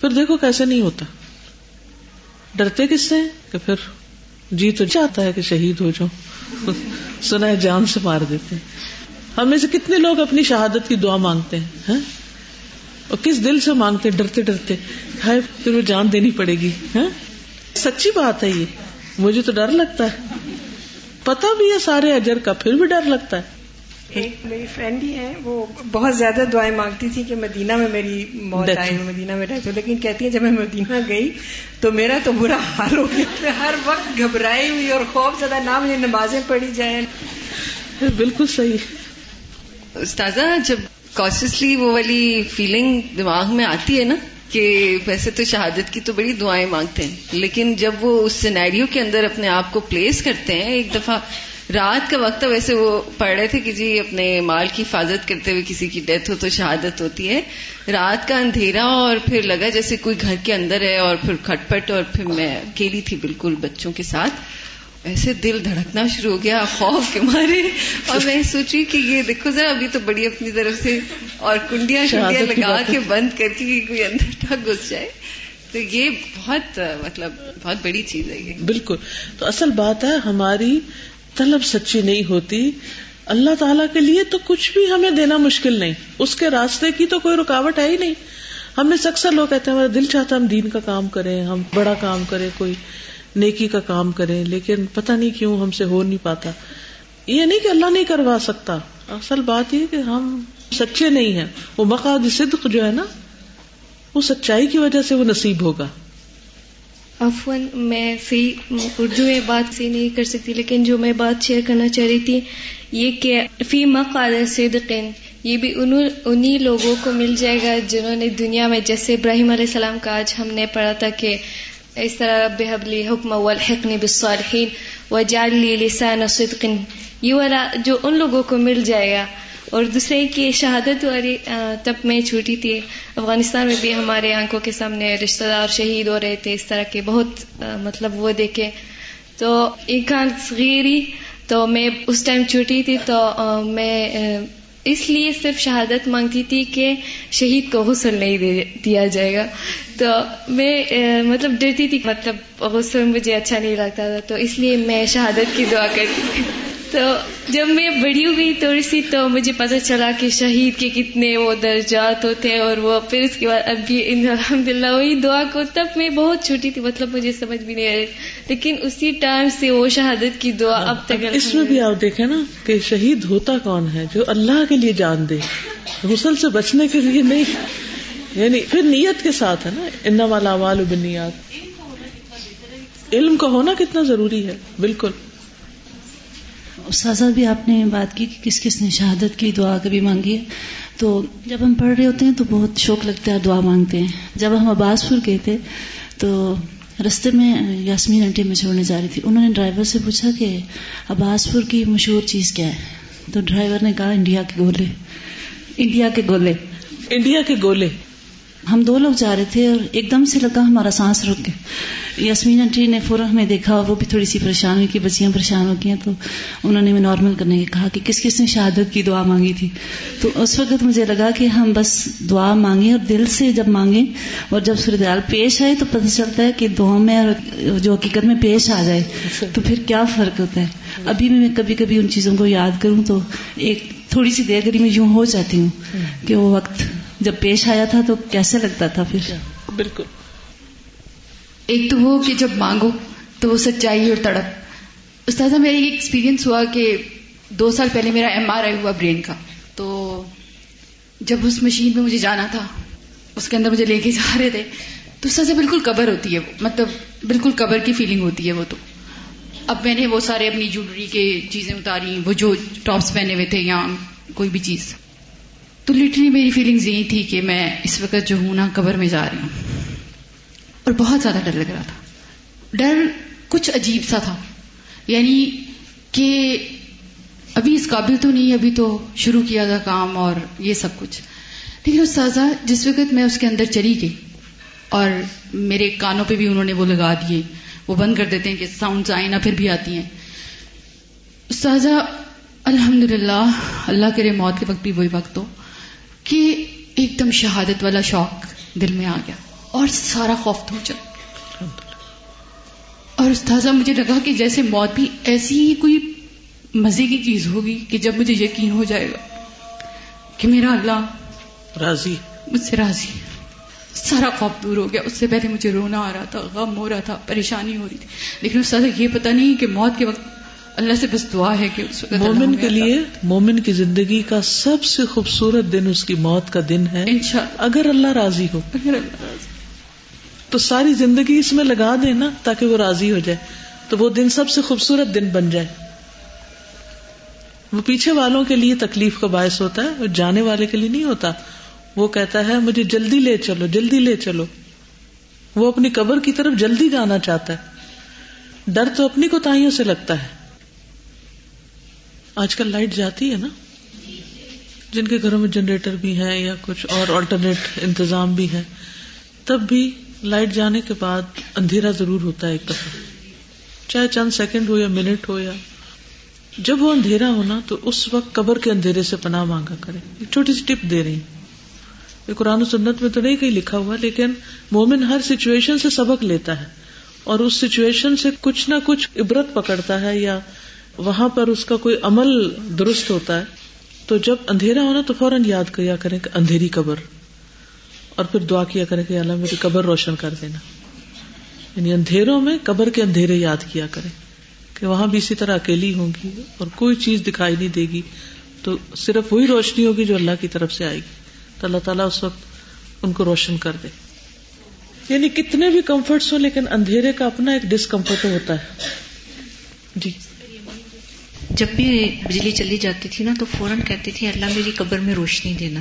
پھر دیکھو کیسے نہیں ہوتا۔ ڈرتے کس سے؟ کہ پھر جی تو چاہتا ہے کہ شہید ہو جاؤ سنا ہے جان سے مار دیتے ہم میں سے کتنے لوگ اپنی شہادت کی دعا مانگتے ہیں ہاں؟ اور کس دل سے مانگتے ڈرتے ڈرتے۔ ہے پھر وہ جان دینی پڑے گی ہاں؟ سچی بات ہے یہ۔ مجھے تو ڈر لگتا ہے۔ پتا بھی ہے سارے اجر کا پھر بھی ڈر لگتا ہے۔ ایک میری فرینڈ ہی ہے وہ بہت زیادہ دعائیں مانگتی تھی کہ مدینہ میں میری موت آئے مدینہ میں رہتے۔ لیکن کہتی ہیں جب میں مدینہ گئی تو میرا تو برا حال ہو گیا۔ ہر وقت گھبرائی ہوئی اور خوف زیادہ نہ مجھے نمازیں پڑھی جائیں۔ بالکل صحیح۔ استاذہ جب کاشسلی وہ والی فیلنگ دماغ میں آتی ہے نا کہ ویسے تو شہادت کی تو بڑی دعائیں مانگتے ہیں، لیکن جب وہ اس سینیریو کے اندر اپنے آپ کو پلیس کرتے ہیں، ایک دفعہ رات کا وقت ویسے وہ پڑھ رہے تھے کہ جی اپنے مال کی حفاظت کرتے ہوئے کسی کی ڈیتھ ہو تو شہادت ہوتی ہے۔ رات کا اندھیرا اور پھر لگا جیسے کوئی گھر کے اندر ہے اور پھر کھٹ پٹ اور پھر میں اکیلی تھی بالکل بچوں کے ساتھ۔ ایسے دل دھڑکنا شروع ہو گیا خوف کے مارے۔ اور میں سوچی کہ یہ دیکھو ذرا ابھی تو بڑی اپنی طرف سے اور کنڈیاں شنڈیاں لگا کے بند کر کے کوئی اندر گھس جائے۔ تو یہ بہت مطلب بہت بڑی چیز ہے یہ۔ بالکل۔ تو اصل بات ہے ہماری طلب سچی نہیں ہوتی۔ اللہ تعالیٰ کے لیے تو کچھ بھی ہمیں دینا مشکل نہیں۔ اس کے راستے کی تو کوئی رکاوٹ ہے ہی نہیں۔ ہم میں سے اکثر لوگ کہتے ہیں ہمارا دل چاہتا ہم دین کا کام کریں ہم بڑا کام کریں کوئی نیکی کا کام کریں، لیکن پتہ نہیں کیوں ہم سے ہو نہیں پاتا۔ یہ نہیں کہ اللہ نہیں کروا سکتا۔ اصل بات یہ کہ ہم سچے نہیں ہیں۔ وہ مقاد صدق جو ہے نا، وہ سچائی کی وجہ سے وہ نصیب ہوگا۔ عفواً، میں صحیح اردو میں بات صحیح نہیں کر سکتی، لیکن جو میں بات شیئر کرنا چاہ رہی تھی، یہ کہ فی مقال صدقین، یہ بھی انہی لوگوں کو مل جائے گا جنہوں نے دنیا میں، جیسے ابراہیم علیہ السلام کا آج ہم نے پڑھا تھا کہ اس طرح رب حبلی حکم والحقنی بالصالحین وجعل لی لسان صدق. یہ والا جو ان لوگوں کو مل جائے گا. اور دوسرے کی شہادت والی تب میں چھوٹی تھی۔ افغانستان میں بھی ہمارے آنکھوں کے سامنے رشتہ دار شہید ہو رہے تھے اس طرح کے بہت مطلب وہ دیکھے۔ تو ایک صغیری تو میں اس ٹائم چھوٹی تھی تو میں اس لیے صرف شہادت مانگتی تھی کہ شہید کو غسل نہیں دیا جائے گا۔ تو میں مطلب ڈرتی تھی مطلب غسل مجھے اچھا نہیں لگتا تھا، تو اس لیے میں شہادت کی دعا کرتی تھی۔ تو جب میں بڑی ہوئی تھوڑی سی تو مجھے پتہ چلا کہ شہید کے کتنے وہ درجات ہوتے ہیں اور وہ پھر اس کے بعد اب بھی الحمد للہ وہی دعا کو تب میں بہت چھوٹی تھی مطلب مجھے سمجھ بھی نہیں آ رہی۔ لیکن اسی ٹائم سے وہ شہادت کی دعا اب تک اس میں بھی آپ دیکھیں نا کہ شہید ہوتا کون ہے جو اللہ کے لیے جان دے، غسل سے بچنے کے لیے نہیں۔ یعنی پھر نیت کے ساتھ ہے نا ان والا بنیاد علم کا ہونا کتنا ضروری ہے، بالکل۔ استاذہ بھی آپ نے بات کی کہ کس کس نے شہادت کی، دعا کبھی مانگی ہے۔ تو جب ہم پڑھ رہے ہوتے ہیں تو بہت شوق لگتا ہے دعا مانگتے ہیں۔ جب ہم عباس پور گئے تھے تو رستے میں یاسمین آنٹی میں چھوڑنے جا رہی تھی۔ انہوں نے ڈرائیور سے پوچھا کہ عباس پور کی مشہور چیز کیا ہے؟ تو ڈرائیور نے کہا انڈیا کے گولے۔ انڈیا کے گولے۔ انڈیا کے گولے۔ ہم دو لوگ جا رہے تھے اور ایک دم سے لگا ہمارا سانس رک گیا۔ یاسمین آنٹی نے فوراً ہمیں دیکھا وہ بھی تھوڑی سی پریشان ہوئی کہ بچیاں پریشان ہو گئی ہیں تو انہوں نے نارمل کرنے کے کہا کہ کس کس نے شہادت کی دعا مانگی تھی۔ تو اس وقت مجھے لگا کہ ہم بس دعا مانگیں اور دل سے جب مانگیں اور جب صورتحال پیش آئے تو پتہ چلتا ہے کہ دعا میں اور جو حقیقت میں پیش آ جائے تو پھر کیا فرق ہوتا ہے۔ ابھی بھی میں کبھی کبھی ان چیزوں کو یاد کروں تو ایک تھوڑی سی دیر میں یوں ہو جاتی ہوں کہ وہ وقت جب پیش آیا تھا تو کیسے لگتا تھا پھر؟ بالکل۔ ایک تو وہ کہ جب مانگو تو وہ سچائی اور تڑپ۔ استاذہ میرا یہ ایکسپیرینس ہوا کہ دو سال پہلے میرا ایم آر آئی ہوا برین کا۔ تو جب اس مشین میں مجھے جانا تھا اس کے اندر مجھے لے کے جا رہے تھے تو استاذہ بالکل قبر ہوتی ہے وہ۔ مطلب بالکل قبر کی فیلنگ ہوتی ہے وہ تو۔ اب میں نے وہ سارے اپنی جولری کے چیزیں اتاری وہ جو ٹاپس پہنے ہوئے تھے یا کوئی بھی چیز۔ تو لٹرلی میری فیلنگز یہی تھی کہ میں اس وقت جو ہوں نا، قبر میں جا رہی ہوں۔ اور بہت زیادہ ڈر لگ رہا تھا۔ ڈر کچھ عجیب سا تھا۔ یعنی کہ ابھی اس قابل تو نہیں، ابھی تو شروع کیا تھا کام اور یہ سب کچھ۔ لیکن استاذہ، جس وقت میں اس کے اندر چلی گئی اور میرے کانوں پہ بھی انہوں نے وہ لگا دیے، وہ بند کر دیتے ہیں کہ ساؤنڈ آئیں نہ پھر بھی آتی ہیں۔ استاذہ الحمد للہ اللہ کرے موت کے وقت بھی وہی وقت ہو کہ ایک دم شہادت والا شوق دل میں آ گیا اور سارا خوف دور چل اور استاذہ مجھے لگا کہ جیسے موت بھی ایسی ہی کوئی مزے کی چیز ہوگی کہ جب مجھے یقین ہو جائے گا کہ میرا اللہ راضی۔ مجھ سے راضی سارا خوف دور ہو گیا۔ اس سے پہلے مجھے رونا آ رہا تھا غم ہو رہا تھا پریشانی ہو رہی تھی۔ لیکن استاذہ یہ پتا نہیں کہ موت کے وقت اللہ سے بس دعا ہے کہ اس مومن کے لیے مومن کی زندگی کا سب سے خوبصورت دن اس کی موت کا دن ہے۔ اگر اللہ راضی ہو۔ اگر اللہ راضی تو ساری زندگی اس میں لگا دے نا تاکہ وہ راضی ہو جائے۔ تو وہ دن سب سے خوبصورت دن بن جائے۔ وہ پیچھے والوں کے لیے تکلیف کا باعث ہوتا ہے جانے والے کے لیے نہیں ہوتا۔ وہ کہتا ہے مجھے جلدی لے چلو جلدی لے چلو۔ وہ اپنی قبر کی طرف جلدی جانا چاہتا ہے۔ ڈر تو اپنی کوتاہیوں سے لگتا ہے۔ آج کل لائٹ جاتی ہے نا۔ جن کے گھروں میں جنریٹر بھی ہے یا کچھ اور آلٹرنیٹ انتظام بھی ہے، تب بھی لائٹ جانے کے بعد اندھیرا ضرور ہوتا ہے ایک دفعہ چاہے چند سیکنڈ ہو یا منٹ ہو یا جب وہ اندھیرا ہونا تو اس وقت قبر کے اندھیرے سے پناہ مانگا کرے۔ ایک چھوٹی سی ٹپ دے رہی یہ قرآن و سنت میں تو نہیں کہیں لکھا ہوا، لیکن مومن ہر سچویشن سے سبق لیتا ہے۔ اور اس سچویشن سے کچھ نہ کچھ عبرت پکڑتا ہے یا وہاں پر اس کا کوئی عمل درست ہوتا ہے، تو جب اندھیرا ہونا تو فوراً یاد کیا کریں کہ اندھیری قبر۔ اور پھر دعا کیا کریں کہ اللہ میری قبر روشن کر دینا۔ یعنی اندھیروں میں قبر کے اندھیرے یاد کیا کریں کہ وہاں بھی اسی طرح اکیلی ہوں گی اور کوئی چیز دکھائی نہیں دے گی، تو صرف وہی روشنی ہوگی جو اللہ کی طرف سے آئے گی۔ تو اللہ تعالیٰ اس وقت ان کو روشن کر دے۔ یعنی کتنے بھی کمفرٹس ہو لیکن اندھیرے کا اپنا ایک ڈسکمفرٹ ہوتا ہے۔ جی۔ جب بھی بجلی چلی جاتی تھی نا تو فوراً کہتی تھی، اللہ میری قبر میں روشنی دینا۔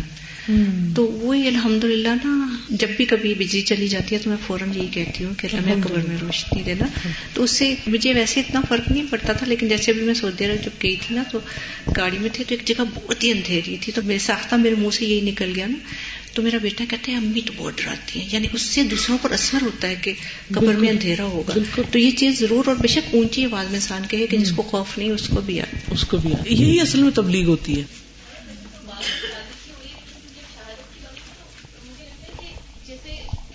تو وہی الحمد للہ نا جب بھی کبھی بجلی چلی جاتی ہے تو میں فوراً یہی کہتی ہوں کہ اللہ میری قبر میں روشنی دینا۔ تو اس سے مجھے ویسے اتنا فرق نہیں پڑتا تھا لیکن جیسے بھی میں سعودی عرب جب گئی تھی نا تو گاڑی میں تھے تو ایک جگہ بہت ہی اندھیری تھی۔ تو میرے ساختہ میرے منہ سے یہی نکل گیا نا۔ تو میرا بیٹا کہتا ہے امی تو بہت ڈراتی ہیں۔ یعنی اس سے دوسروں پر اثر ہوتا ہے کہ قبر میں اندھیرا ہوگا۔ تو یہ چیز ضرور اور بے شک اونچی آواز میں انسان کہے کہ جس کو خوف نہیں اس کو بھی آئے۔ اس کو بھی آئے۔ یہی اصل میں تبلیغ ہوتی ہے۔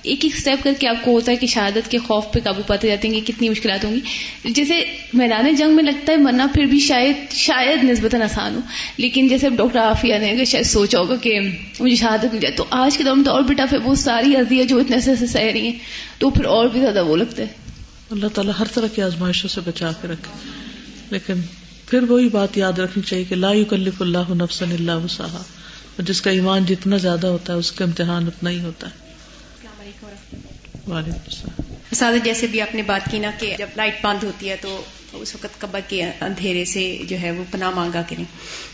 ایک ایک اسٹیپ کر کے آپ کو ہوتا ہے کہ شہادت کے خوف پہ قابو پاتے جاتے ہیں کہ کتنی مشکلات ہوں گی۔ جیسے میدان جنگ میں لگتا ہے مرنا پھر بھی شاید شاید نسبتاً آسان ہو، لیکن جیسے ڈاکٹر عافیہ نے شاید سوچا ہوگا کہ مجھے شہادت مل جائے، تو آج کے دور میں تو اور بھی ٹف ہے، وہ ساری ارضیاں جو اتنے سے سہ رہی ہیں، تو پھر اور بھی زیادہ وہ لگتا ہے۔ اللہ تعالیٰ ہر طرح کی آزمائشوں سے بچا کے رکھے۔ لیکن پھر وہی بات یاد رکھنی چاہیے کہ لا یکلف اللہ نفسن اللہ وسعہ اور جس کا ایمان جتنا زیادہ ہوتا ہے، اس کا امتحان اتنا ہی ہوتا ہے۔ وعلیکم السلام۔ سادہ جیسے بھی آپ نے بات کی نا کہ جب لائٹ بند ہوتی ہے تو اس وقت قبر کے اندھیرے سے جو ہے وہ پناہ مانگا کریں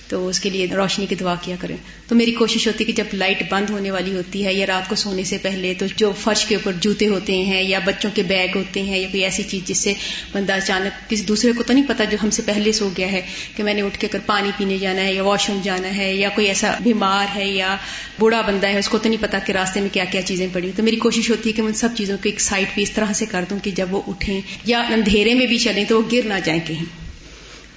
تو اس کے لیے روشنی کی دعا کیا کریں تو میری کوشش ہوتی ہے کہ جب لائٹ بند ہونے والی ہوتی ہے یا رات کو سونے سے پہلے تو جو فرش کے اوپر جوتے ہوتے ہیں یا بچوں کے بیگ ہوتے ہیں یا کوئی ایسی چیز جس سے بندہ اچانک کسی دوسرے کو تو نہیں پتا جو ہم سے پہلے سو گیا ہے کہ میں نے اٹھ کے اگر پانی پینے جانا ہے یا واش روم جانا ہے یا کوئی ایسا بیمار ہے یا بوڑھا بندہ ہے اس کو تو نہیں پتا کہ راستے میں کیا کیا چیزیں پڑی تو میری کوشش ہوتی ہے کہ میں ان سب چیزوں کو ایک سائڈ پہ اس طرح سے کر دوں کہ جب وہ اٹھیں یا اندھیرے میں بھی چلیں تو وہ گر نہ جائیں کہیں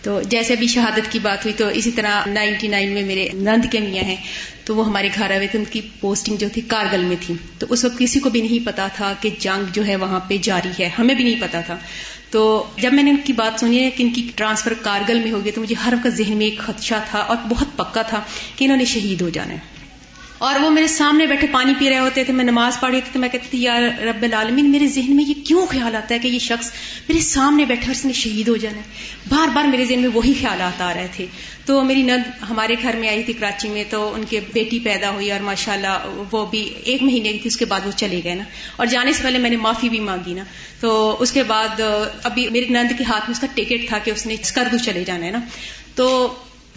تو جیسے ابھی شہادت کی بات ہوئی تو اسی طرح نائنٹی نائن میں میرے نند کے میاں ہیں، تو وہ ہمارے گھر آئے تھے، ان کی پوسٹنگ جو تھی کارگل میں تھی۔ تو اس وقت کسی کو بھی نہیں پتا تھا کہ جنگ جو ہے وہاں پہ جاری ہے، ہمیں بھی نہیں پتا تھا۔ تو جب میں نے ان کی بات سنی ہے کہ ان کی ٹرانسفر کارگل میں ہوگی، تو مجھے ہر وقت ذہن میں ایک خدشہ تھا اور بہت پکا تھا کہ انہوں نے شہید ہو جانا ہے۔ اور وہ میرے سامنے بیٹھے پانی پی رہے ہوتے تھے، میں نماز پڑھ رہی تھی تو میں کہتی تھی یار رب العالمین، میرے ذہن میں یہ کیوں خیال آتا ہے کہ یہ شخص میرے سامنے بیٹھے اور اس نے شہید ہو جانا ہے بار بار میرے ذہن میں وہی خیالات آ رہے تھے۔ تو میری نند ہمارے گھر میں آئی تھی کراچی میں، تو ان کے بیٹی پیدا ہوئی اور ماشاء اللہ وہ بھی ایک مہینے کی تھی، اس کے بعد وہ چلے گئے نا۔ اور جانے سے پہلے میں نے معافی بھی مانگی نا۔ تو اس کے بعد ابھی میری نند کے ہاتھ میں اس کا ٹکٹ تھا کہ اس نے اسکردو چلے جانا ہے نا۔ تو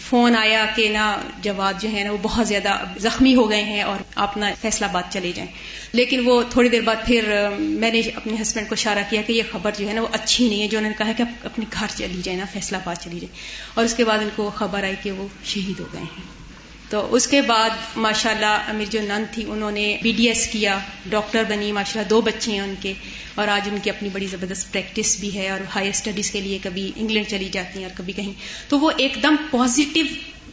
فون آیا کہ نا جواد جو ہے نا وہ بہت زیادہ زخمی ہو گئے ہیں اور آپ نا فیصلہ باد چلے جائیں۔ لیکن وہ تھوڑی دیر بعد پھر میں نے اپنے ہسبینڈ کو اشارہ کیا کہ یہ خبر جو ہے نا وہ اچھی نہیں ہے۔ جو انہوں نے کہا کہ آپ اپنے گھر چلی جائیں نا، فیصلہ بات چلی جائیں اور اس کے بعد ان کو خبر آئی کہ وہ شہید ہو گئے ہیں۔ تو اس کے بعد ماشاء اللہ میری جو نند تھی انہوں نے بی ڈی ایس کیا ڈاکٹر بنی ماشاء اللہ دو بچے ہیں ان کے اور آج ان کی اپنی بڑی زبردست پریکٹس بھی ہے اور ہائر اسٹڈیز کے لیے کبھی انگلینڈ چلی جاتی ہیں اور کبھی کہیں۔ تو وہ ایک دم پازیٹیو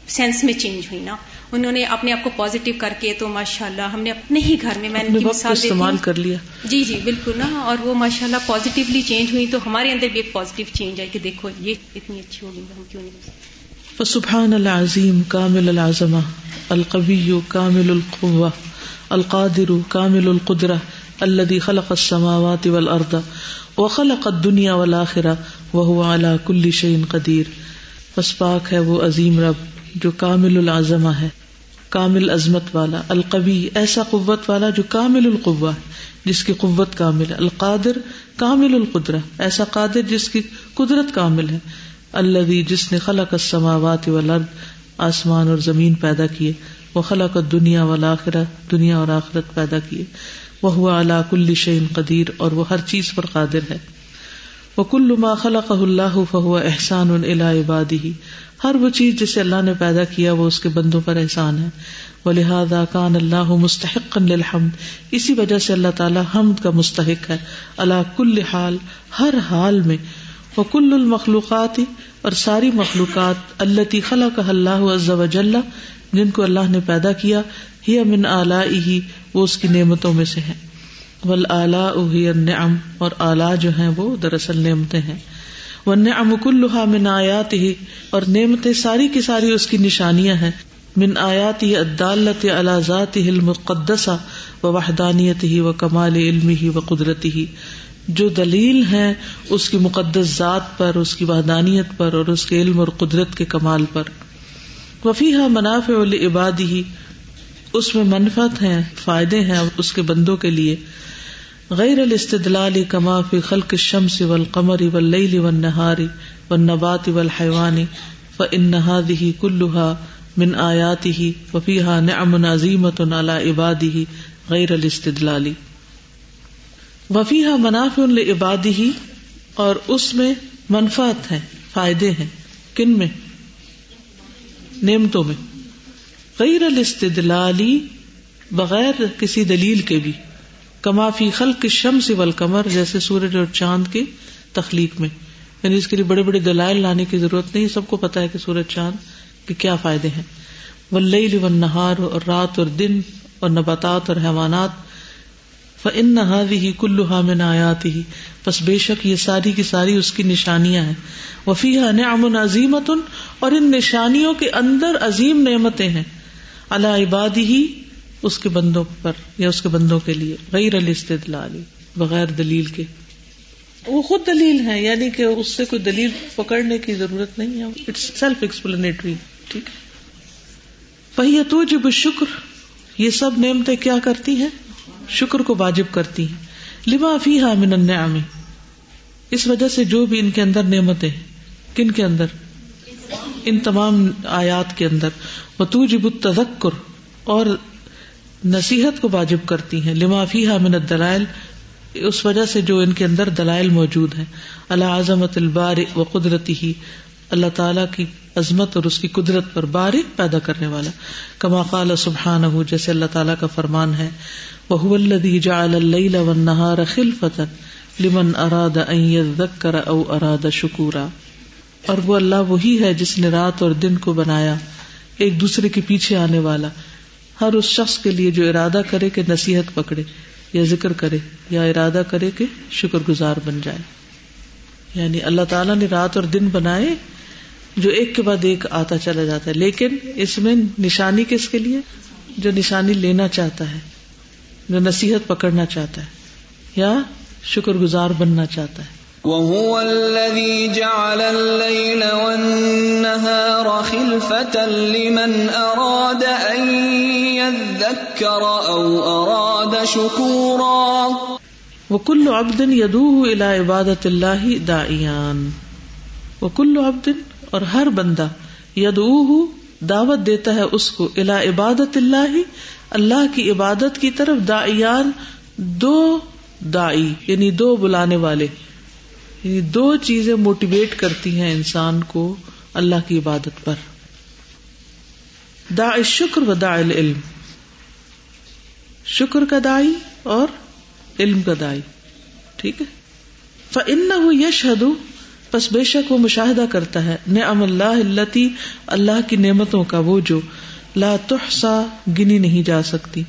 سینس میں چینج ہوئی نا۔ انہوں نے اپنے آپ کو پازیٹیو کر کے تو ماشاء اللہ ہم نے اپنے ہی گھر میں میں نے استعمال کر لیا۔ جی جی بالکل نا۔ اور وہ ماشاء اللہ پازیٹیولی چینج ہوئی تو ہمارے اندر بھی ایک پازیٹیو چینج آئی کہ دیکھو یہ اتنی اچھی ہوگی ہم کیوں نہیں فسبحان العظیم کامل العظمہ، القوی کامل القوہ، القادر کامل القدرہ الذي خلق السماوات والارض وخلق الدنيا والاخره وهو على كل شيء قدير بس پاک ہے وہ عظیم رب جو کامل العظمہ ہے، کامل عظمت والا، القوی ایسا قوت والا جو کامل القوا جس کی قوت کامل ہے، القادر کامل القدرہ، ایسا قادر جس کی قدرت کامل ہے۔ اللہ جس نے خلق السماوات والارض، آسمان اور زمین پیدا کیے، وہ خلق دنیا والآخرہ، دنیا اور آخرت پیدا کیے۔ وہ اعلیٰ کل شعین قدیر، اور وہ ہر چیز پر قادر ہے۔ وہ کل ما خلق اللہ، فہو احسان عبادی ہر وہ چیز جسے اللہ نے پیدا کیا، وہ اس کے بندوں پر احسان ہے۔ وہ لہٰذا کان اللہ مستحق الحمد اسی وجہ سے اللہ تعالیٰ حمد کا مستحق ہے۔ اللہ کل حال، ہر حال میں وہ کل المخلوقات اور ساری مخلوقات اللہ خلا کا اللہ عز و جل جن کو اللہ نے پیدا کیا، ہی امن اعلی ہی وہ اس کی نعمتوں میں سے ہے ول اعلیٰ نعم اور اعلیٰ جو ہیں وہ دراصل نعمتیں ہیں۔ وہ نعم کلحا من آیات ہی اور نعمتیں ساری کی ساری اس کی نشانیاں ہیں۔ من آیات ہی عدالت اللہ ذات ہی المقدسہ و وحدانیت ہی و کمال علم ہی و قدرتی ہی جو دلیل ہیں اس کی مقدس ذات پر، اس کی وحدانیت پر اور اس کے علم اور قدرت کے کمال پر۔ وفی ہا منافع عبادی ہی اس میں منفت ہیں، فائدے ہیں اس کے بندوں کے لیے۔ غیر الاستدلال کما فی خلق الشمس والقمر واللیل والنہار والنبات والحیوان، فإن هذه كلها من آیاته وفيها نعم عظیمة على عباده غیر الاستدلال وفیها منافع لعباده اور اس میں منفعت ہے، فائدے ہیں۔ کن میں؟ نعمتوں میں۔ غیر الاستدلالی بغیر کسی دلیل کے بھی۔ کمافی خلق شمس والقمر، جیسے سورج اور چاند کی تخلیق میں۔ یعنی اس کے لیے بڑے بڑے دلائل لانے کی ضرورت نہیں، سب کو پتا ہے کہ سورج، چاند کے کیا فائدے ہیں۔ ولیل و نہار اور رات اور دن اور نباتات اور حیوانات فن نہادی ہی کلو میں آیات ہی بس بے شک یہ ساری کی ساری اس کی نشانیاں ہیں۔ وفی نعم عظیمت اور ان نشانیوں کے اندر عظیم نعمتیں ہیں۔ اللہ عبادی ہی اس کے بندوں پر یا اس کے بندوں کے لیے۔ غیر الاستدلال، بغیر دلیل کے۔ وہ خود دلیل ہے یعنی کہ اس سے کوئی دلیل پکڑنے کی ضرورت نہیں ہے۔ اٹس سیلف ایکسپلینیٹری ٹھیک۔ ہے تو جب شکر یہ سب نعمتیں کیا کرتی ہیں؟ شکر کو واجب کرتی ہیں۔ لما فی من النعم۔ اس وجہ سے جو بھی ان کے اندر نعمتیں کن کے اندر؟ ان تمام آیات کے اندر۔ وہ تو جب تذکر اور نصیحت کو واجب کرتی ہیں۔ لما فی من الدلائل، اس وجہ سے جو ان کے اندر دلائل موجود ہیں۔ اللہ عظمت البار و قدرتی ہی اللہ تعالیٰ کی عظمت اور اس کی قدرت پر بارک پیدا کرنے والا۔ کما قال سبحان ہو جیسے اللہ تعالیٰ کا فرمان ہے۔ وہ الدی جا اللہ خلفتن لمن اراد ذکر او اراد شکورا اور وہ اللہ وہی ہے جس نے رات اور دن کو بنایا، ایک دوسرے کے پیچھے آنے والا۔ ہر اس شخص کے لیے جو ارادہ کرے کہ نصیحت پکڑے یا ذکر کرے یا ارادہ کرے کہ شکر گزار بن جائے۔ یعنی اللہ تعالیٰ نے رات اور دن بنائے، جو ایک کے بعد ایک آتا چلا جاتا ہے۔ لیکن اس میں نشانی کس کے لیے؟ جو نشانی لینا چاہتا ہے۔ جو نصیحت پکڑنا چاہتا ہے یا شکر گزار بننا چاہتا ہے۔ وهو الذي جعل الليل والنهار خلفة لمن أراد أن يذكر أو أراد شكورا۔ وكل عبد يدوه إلى عبادة الله داعيان وكل عبد اور ہر بندہ یدعوه دعوت دیتا ہے اس کو الى عبادت اللہ اللہ کی عبادت کی طرف داعیان، دو دائی یعنی دو بلانے والے۔ یعنی دو چیزیں موٹیویٹ کرتی ہیں انسان کو اللہ کی عبادت پر۔ دا شکر و دا علم شکر کا دائی اور علم کا دائی ٹھیک ہے؟ فن یش ہدو بس بے شک وہ مشاہدہ کرتا ہے، نعم اللہ التی اللہ کی نعمتوں کا وہ جو لا تحسا گنی نہیں جا سکتی۔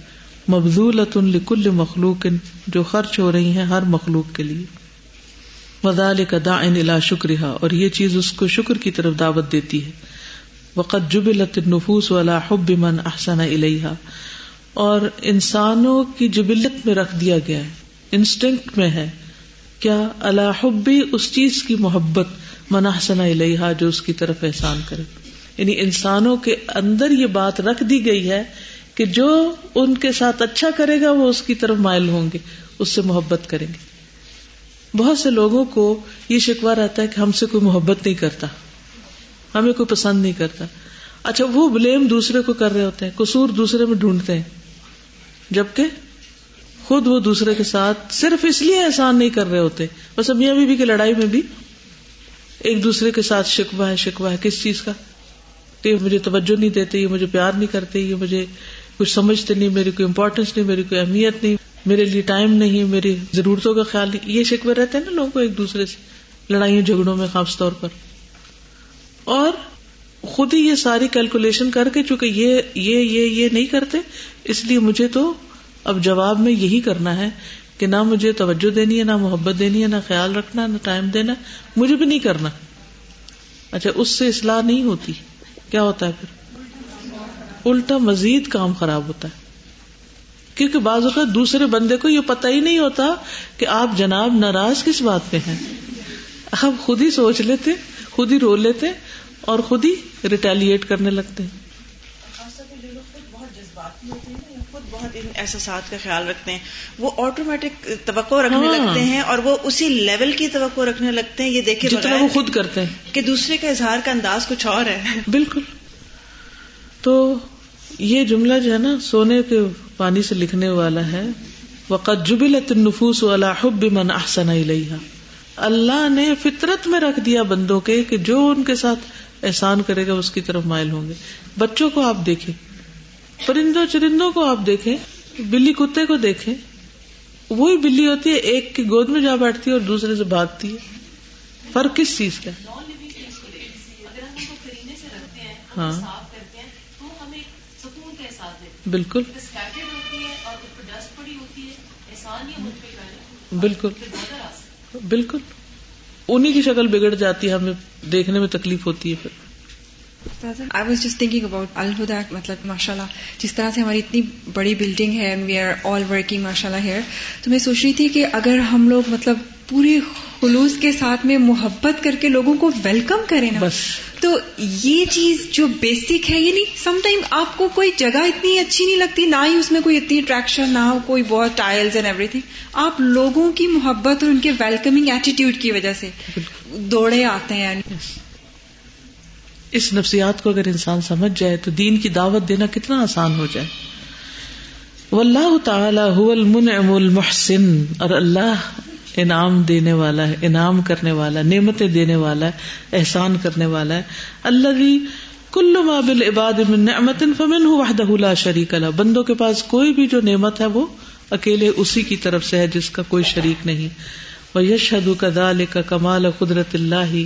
مبزولت لکل مخلوق جو خرچ ہو رہی ہیں ہر مخلوق کے لیے۔ وزال کا دا الا شکریہ اور یہ چیز اس کو شکر کی طرف دعوت دیتی ہے۔ وقت جب نفوس والا حب من احسن الحا اور انسانوں کی جبلت میں رکھ دیا گیا ہے، انسٹنکٹ میں ہے۔ کیا اللہ حبی اس چیز کی محبت مناحسن الحا جو اس کی طرف احسان کرے۔ یعنی انسانوں کے اندر یہ بات رکھ دی گئی ہے کہ جو ان کے ساتھ اچھا کرے گا وہ اس کی طرف مائل ہوں گے، اس سے محبت کریں گے۔ بہت سے لوگوں کو یہ شکوا رہتا ہے کہ ہم سے کوئی محبت نہیں کرتا، ہمیں کوئی پسند نہیں کرتا۔ اچھا وہ بلیم دوسرے کو کر رہے ہوتے ہیں، قصور دوسرے میں ڈھونڈتے ہیں۔ جبکہ خود وہ دوسرے کے ساتھ صرف اس لیے احسان نہیں کر رہے ہوتے۔ بس اب میاں بیوی کی لڑائی میں بھی ایک دوسرے کے ساتھ شکوا ہے شکوا ہے۔ کس چیز کا؟ کہ یہ مجھے توجہ نہیں دیتے، یہ مجھے پیار نہیں کرتے، یہ مجھے کچھ سمجھتے نہیں، میری کوئی امپورٹینس نہیں، میری کوئی اہمیت نہیں، میرے لیے ٹائم نہیں، میری ضرورتوں کا خیال نہیں۔ یہ شکوے رہتے ہیں نا لوگوں کو ایک دوسرے سے، لڑائیوں، جھگڑوں میں خاص طور پر۔ اور خود ہی یہ ساری کیلکولیشن کر کے چونکہ یہ یہ یہ یہ نہیں کرتے، اس لیے مجھے تو اب جواب میں یہی کرنا ہے کہ نہ مجھے توجہ دینی ہے، نہ محبت دینی ہے، نہ خیال رکھنا، نہ ٹائم دینا، مجھے بھی نہیں کرنا۔ اچھا اس سے اصلاح نہیں ہوتی۔ کیا ہوتا ہے پھر؟ الٹا مزید کام خراب ہوتا ہے۔ کیونکہ بعض اوقات دوسرے بندے کو یہ پتہ ہی نہیں ہوتا کہ آپ جناب ناراض کس بات پہ ہیں۔ آپ خود ہی سوچ لیتے، خود ہی رو لیتے اور خود ہی ریٹیلیٹ کرنے لگتے ہیں۔ ان احساسات کا خیال رکھتے ہیں۔ وہ آٹومیٹک توقع رکھنے ہاں۔ لگتے ہیں اور وہ اسی لیول کی توقع رکھنے لگتے ہیں یہ دیکھے جتنا وہ خود کرتے ہیں۔ کہ دوسرے کا اظہار کا انداز کچھ اور ہے۔ بالکل۔ تو یہ جملہ جو ہے نا سونے کے پانی سے لکھنے والا ہے۔ وقت جبلت النفوس والا حب من احسن الیہا اللہ نے فطرت میں رکھ دیا بندوں کے کہ جو ان کے ساتھ احسان کرے گا اس کی طرف مائل ہوں گے۔ بچوں کو آپ دیکھیں۔ پرندوں چرندوں کو آپ دیکھیں، بلی کتے کو دیکھیں، وہی بلی ہوتی ہے، ایک کی گود میں جا بیٹھتی ہے اور دوسرے سے بھاگتی ہے۔ فرق کس چیز کا؟ ہاں۔ بالکل۔ بالکل۔ بالکل۔ انہیں کی شکل بگڑ جاتی ہے، ہمیں دیکھنے میں تکلیف ہوتی ہے پھر۔ I was just thinking about Alhuda مطلب ماشاء اللہ جس طرح سے ہماری اتنی بڑی بلڈنگ ہے وی آر آل ورکنگ ماشاء اللہ ہیئر تو میں سوچ رہی تھی کہ اگر ہم لوگ مطلب پورے خلوص کے ساتھ میں محبت کر کے لوگوں کو ویلکم کریں نا بس تو یہ چیز جو بیسک ہے یعنی سم ٹائم آپ کو کوئی جگہ اتنی اچھی نہیں لگتی نہ ہی اس میں کوئی اتنی اٹریکشن نہ ہو کوئی بہت ٹائلز اینڈ ایوری تھنگ آپ لوگوں کی محبت اور ان کے ویلکمنگ ایٹیٹیوڈ کی وجہ سے دوڑے آتے ہیں۔ اس نفسیات کو اگر انسان سمجھ جائے تو دین کی دعوت دینا کتنا آسان ہو جائے۔ واللہ تعالی هو المنعم المحسن۔ اور اللہ انعام دینے والا ہے، انعام کرنے والا، نعمتیں دینے والا ہے، احسان کرنے والا ہے۔ اللہ بھی کل ما بالعباد من نعمت فمن وحدہ لا شریک له بندوں کے پاس کوئی بھی جو نعمت ہے وہ اکیلے اسی کی طرف سے ہے جس کا کوئی شریک نہیں۔ ویشهد كذلك کمال قدرت اللہ۔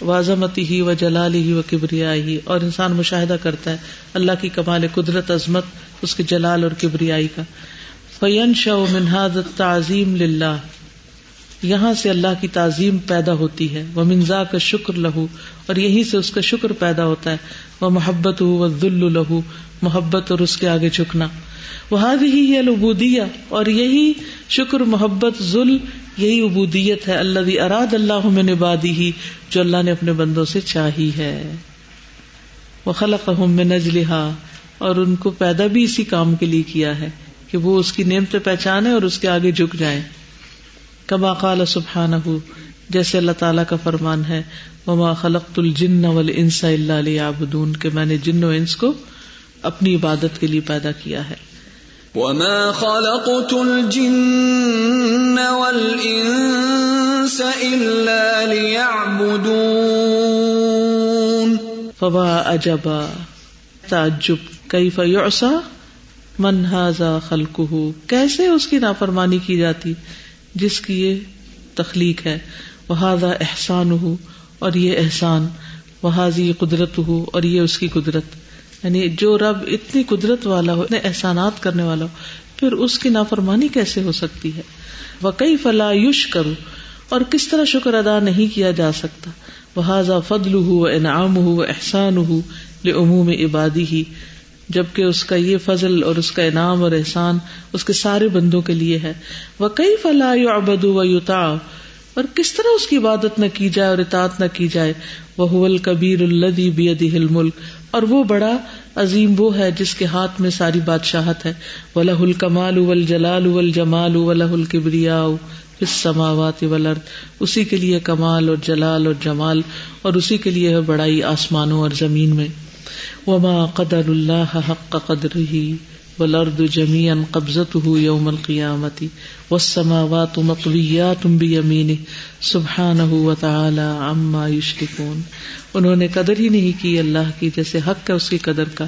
وازمتی ہی و جلالی ہی و کبریائی اور انسان مشاہدہ کرتا ہے اللہ کی کمال قدرت عظمت اس کے جلال اور کبریائی کا فین شا منہاد تعظیم للہ یہاں سے اللہ کی تعظیم پیدا ہوتی ہے وہ منزا کا شکر لہو اور یہیں سے اس کا شکر پیدا ہوتا ہے وہ محبت ہو وہ ذل لہو محبت اور اس کے آگے جھکنا وہ ہی البودیا اور یہی شکر، محبت، ذل، یہی ابودیت ہے اللہ اراد اللہ میں نبادی ہی جو اللہ نے اپنے بندوں سے چاہی ہے۔ وہ خلق میں نجلحا اور ان کو پیدا بھی اسی کام کے لیے کیا ہے کہ وہ اس کی نعمت پہچانے اور اس کے آگے جھک جائیں۔ کما قال سبحان ہو جیسے اللہ تعالیٰ کا فرمان ہے، وما خلق الجن والانس الا ليعبدون کہ میں نے جن و انس کو اپنی عبادت کے لیے پیدا کیا ہے۔ وما خلقت الجن والانس الا ليعبدون۔ فبا عجبا تعجب کیف يعصى؟ من هذا خلقه؟ کیسے اس کی نافرمانی کی جاتی؟ جس کی یہ تخلیق ہے۔ وہ احسان ہو اور یہ احسان۔ وہ قدرت ہو اور یہ اس کی قدرت۔ یعنی جو رب اتنی قدرت والا ہو، اتنے احسانات کرنے والا ہو، پھر اس کی نافرمانی کیسے ہو سکتی ہے؟ وہ کئی فلا یوش کرو اور کس طرح شکر ادا نہیں کیا جا سکتا؟ وہ فضل ہو انعام ہو احسان ہو عموم عبادی ہی جبکہ اس کا یہ فضل اور اس کا انعام اور احسان اس کے سارے بندوں کے لیے ہے۔ وہ کئی فلاح ابد و یوتا اور کس طرح اس کی عبادت نہ کی جائے اور اطاعت نہ کی جائے؟ وہ کبیر الدی بی ملک اور وہ بڑا عظیم وہ ہے جس کے ہاتھ میں ساری بادشاہت ہے۔ وہ الکمال اول جلال اول جمال و الکبریا سماوات ولرد اسی کے لیے کمال اور جلال اور جمال اور اسی کے لیے ہے بڑائی آسمانوں اور زمین میں۔ وما قدر اللہ حق قدر ہی ولرد جمیان قبضت ہو یوم القیامتی والسماوات مطویات بیمینہ سبحانہ وتعالی عما یشرکون۔ انہوں نے قدر ہی نہیں کی اللہ کی، جیسے حق ہے اس کی قدر کا۔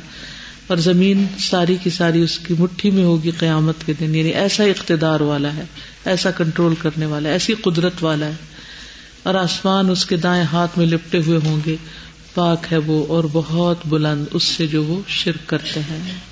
اور زمین ساری کی ساری اس کی مٹھی میں ہوگی قیامت کے دن۔ یعنی ایسا اقتدار والا ہے، ایسا کنٹرول کرنے والا ہے، ایسی قدرت والا ہے۔ اور آسمان اس کے دائیں ہاتھ میں لپٹے ہوئے ہوں گے۔ پاک ہے وہ اور بہت بلند، اس سے جو وہ شرک کرتے ہیں۔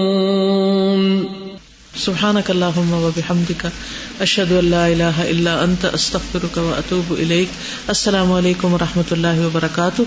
سبحانك اللهم وبحمدك اشهد ان لا اله الا انت استغفرك واتوب اليك السلام علیکم و رحمۃ اللہ وبرکاتہ۔